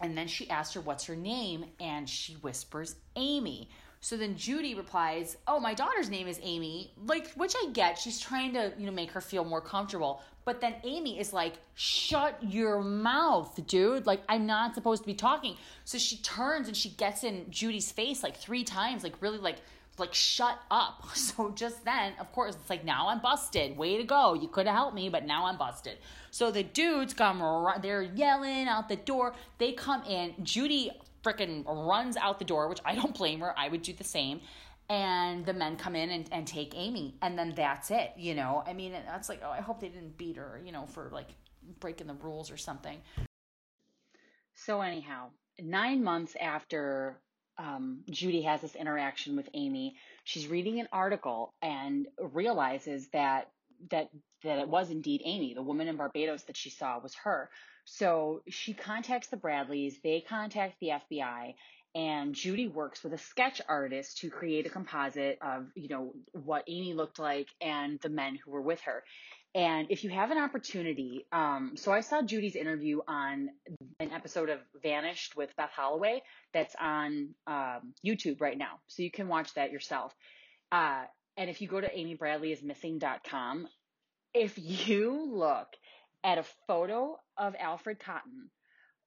And then she asks her, What's her name? And she whispers, Amy. So then Judy replies, "Oh, my daughter's name is Amy." Like, which I get. She's trying to, you know, make her feel more comfortable. But then Amy is like, "Shut your mouth, dude. Like, I'm not supposed to be talking." So she turns and she gets in Judy's face like 3 times, like really like like shut up. So just then, of course, it's like now I'm busted. Way to go. You could have helped me, but now I'm busted. So the dudes come right, they're yelling out the door. They come in. Judy freaking runs out the door, which I don't blame her. I would do the same. And the men come in and, and take Amy. And then that's it, you know? I mean, that's like, oh, I hope they didn't beat her, you know, for like breaking the rules or something. So, anyhow, nine months after um, Judy has this interaction with Amy, she's reading an article and realizes that that that it was indeed Amy, the woman in Barbados that she saw was her. So she contacts the Bradleys, they contact the FBI, and Judy works with a sketch artist to create a composite of, you know, what Amy looked like and the men who were with her. And if you have an opportunity, um, so I saw Judy's interview on an episode of Vanished with Beth Holloway that's on um, YouTube right now. So you can watch that yourself. Uh, and if you go to amybradleyismissing.com, if you look at a photo of Alfred Cotton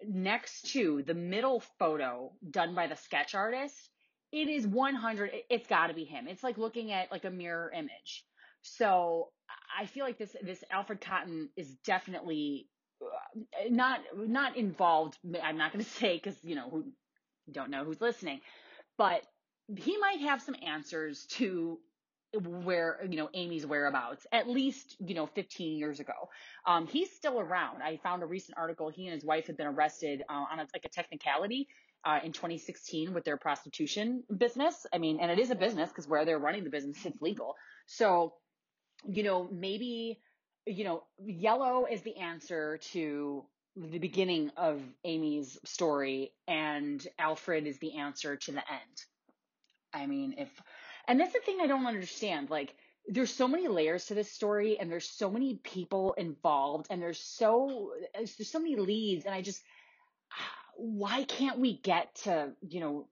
next to the middle photo done by the sketch artist, it is 100 it's got to be him. It's like looking at like a mirror image. So I feel like this this Alfred Cotton is definitely uh, not not involved. I'm not going to say because you know who don't know who's listening, but he might have some answers to where you know Amy's whereabouts at least you know 15 years ago. Um, he's still around. I found a recent article. He and his wife had been arrested uh, on a, like a technicality uh, in 2016 with their prostitution business. I mean, and it is a business because where they're running the business, it's legal. So, you know, maybe you know, yellow is the answer to the beginning of Amy's story and Alfred is the answer to the end. I mean, if, and that's the thing I don't understand. Like, there's so many layers to this story and there's so many people involved and there's so, there's so many leads and I just, why can't we get to, you know,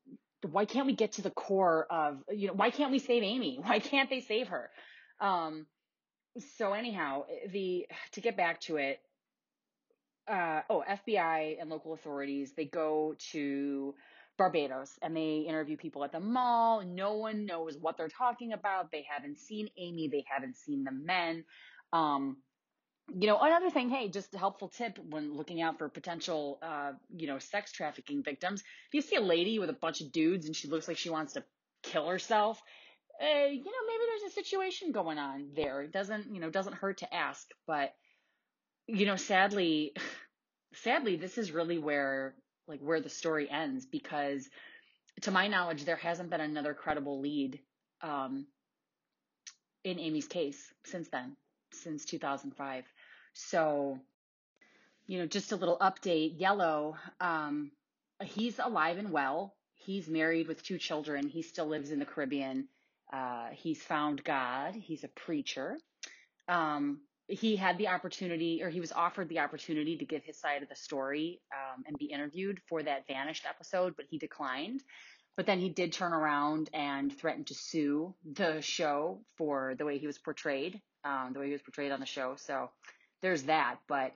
why can't we get to the core of, you know, why can't we save Amy? Why can't they save her? Um, so anyhow, the, to get back to it, uh, oh, FBI and local authorities, they go to Barbados and they interview people at the mall. No one knows what they're talking about. They haven't seen Amy. They haven't seen the men. Um, you know, another thing, hey, just a helpful tip when looking out for potential, uh, you know, sex trafficking victims. If you see a lady with a bunch of dudes and she looks like she wants to kill herself, uh, you know, maybe there's a situation going on there. It doesn't, you know, doesn't hurt to ask, but you know, sadly, sadly, this is really where like where the story ends because to my knowledge, there hasn't been another credible lead um, in Amy's case since then, since 2005. So, you know, just a little update. Yellow, um, he's alive and well. He's married with two children. He still lives in the Caribbean. Uh, he's found God. He's a preacher. Um, he had the opportunity or he was offered the opportunity to give his side of the story um, and be interviewed for that vanished episode but he declined. But then he did turn around and threaten to sue the show for the way he was portrayed um, the way he was portrayed on the show. So there's that. But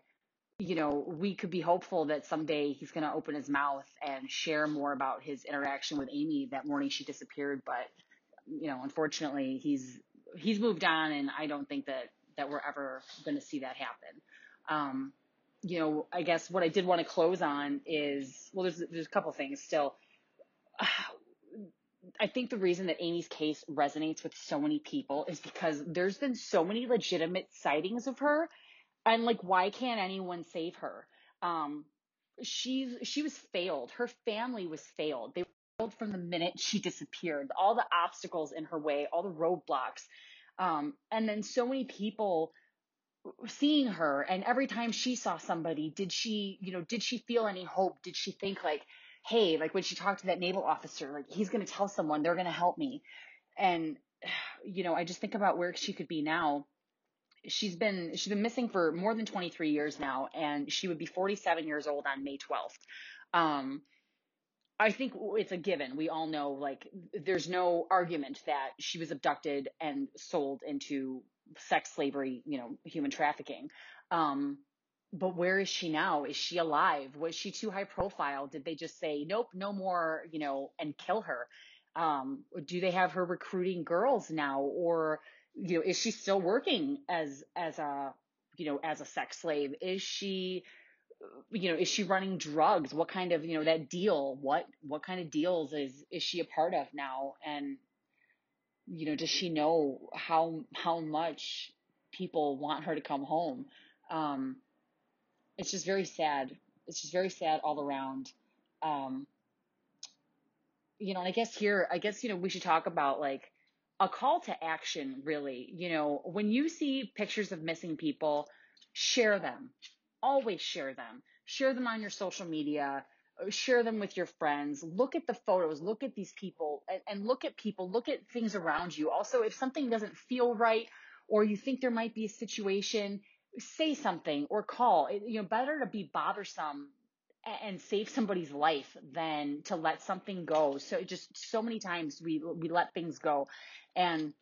you know we could be hopeful that someday he's going to open his mouth and share more about his interaction with amy that morning she disappeared. But you know unfortunately he's he's moved on and i don't think that that we're ever going to see that happen. Um, you know, I guess what I did want to close on is, well, there's, there's a couple things still. I think the reason that Amy's case resonates with so many people is because there's been so many legitimate sightings of her. And like, why can't anyone save her? Um, she's, she was failed. Her family was failed. They failed from the minute she disappeared. All the obstacles in her way, all the roadblocks. Um, and then so many people seeing her and every time she saw somebody, did she, you know, did she feel any hope? Did she think like, hey, like when she talked to that naval officer, like he's going to tell someone, they're going to help me. And, you know, I just think about where she could be now. She's been, she's been missing for more than 23 years now, and she would be 47 years old on May 12th. Um, I think it's a given. We all know, like, there's no argument that she was abducted and sold into sex slavery, you know, human trafficking. Um, but where is she now? Is she alive? Was she too high profile? Did they just say, nope, no more, you know, and kill her? Um, do they have her recruiting girls now? Or, you know, is she still working as, as a, you know, as a sex slave? Is she, you know, is she running drugs? What kind of, you know, that deal? What what kind of deals is is she a part of now? And you know, does she know how how much people want her to come home? Um, it's just very sad. It's just very sad all around. Um, you know, and I guess here, I guess you know, we should talk about like a call to action. Really, you know, when you see pictures of missing people, share them always share them. Share them on your social media. Share them with your friends. Look at the photos. Look at these people and, and look at people. Look at things around you. Also, if something doesn't feel right or you think there might be a situation, say something or call. It, you know, better to be bothersome and save somebody's life than to let something go. So just so many times we we let things go, and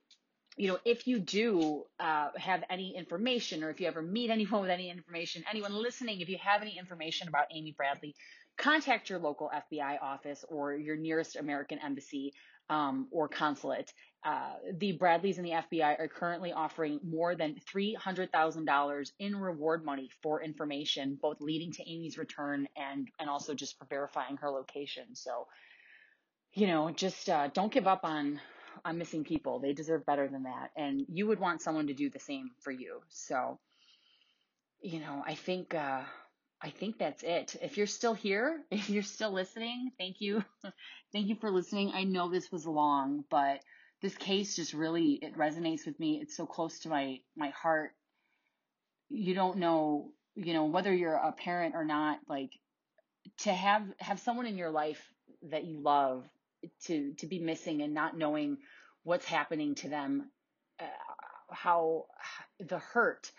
you know, if you do uh, have any information, or if you ever meet anyone with any information, anyone listening, if you have any information about Amy Bradley, contact your local FBI office or your nearest American embassy um, or consulate. Uh, the Bradleys and the FBI are currently offering more than $300,000 in reward money for information, both leading to Amy's return and and also just for verifying her location. So, you know, just uh, don't give up on on missing people. They deserve better than that. And you would want someone to do the same for you. So, you know, I think, uh, I think that's it. If you're still here, if you're still listening, thank you. thank you for listening. I know this was long, but this case just really, it resonates with me. It's so close to my, my heart. You don't know you know, whether you're a parent or not, like to have have someone in your life that you love to to be missing and not knowing what's happening to them, uh, how the hurt.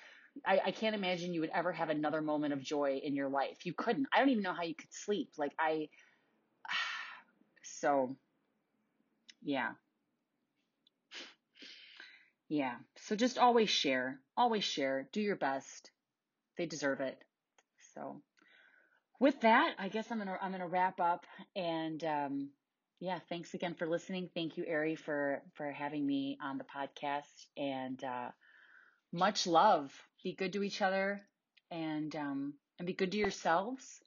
I, I can't imagine you would ever have another moment of joy in your life. You couldn't. I don't even know how you could sleep. Like I, so yeah. Yeah. So just always share. Always share. Do your best. They deserve it. So with that, I guess I'm gonna I'm gonna wrap up and um, yeah, thanks again for listening. Thank you, Ari, for for having me on the podcast and uh, much love. Be good to each other and um, and be good to yourselves.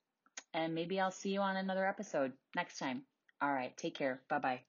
And maybe I'll see you on another episode next time. All right, take care. Bye bye.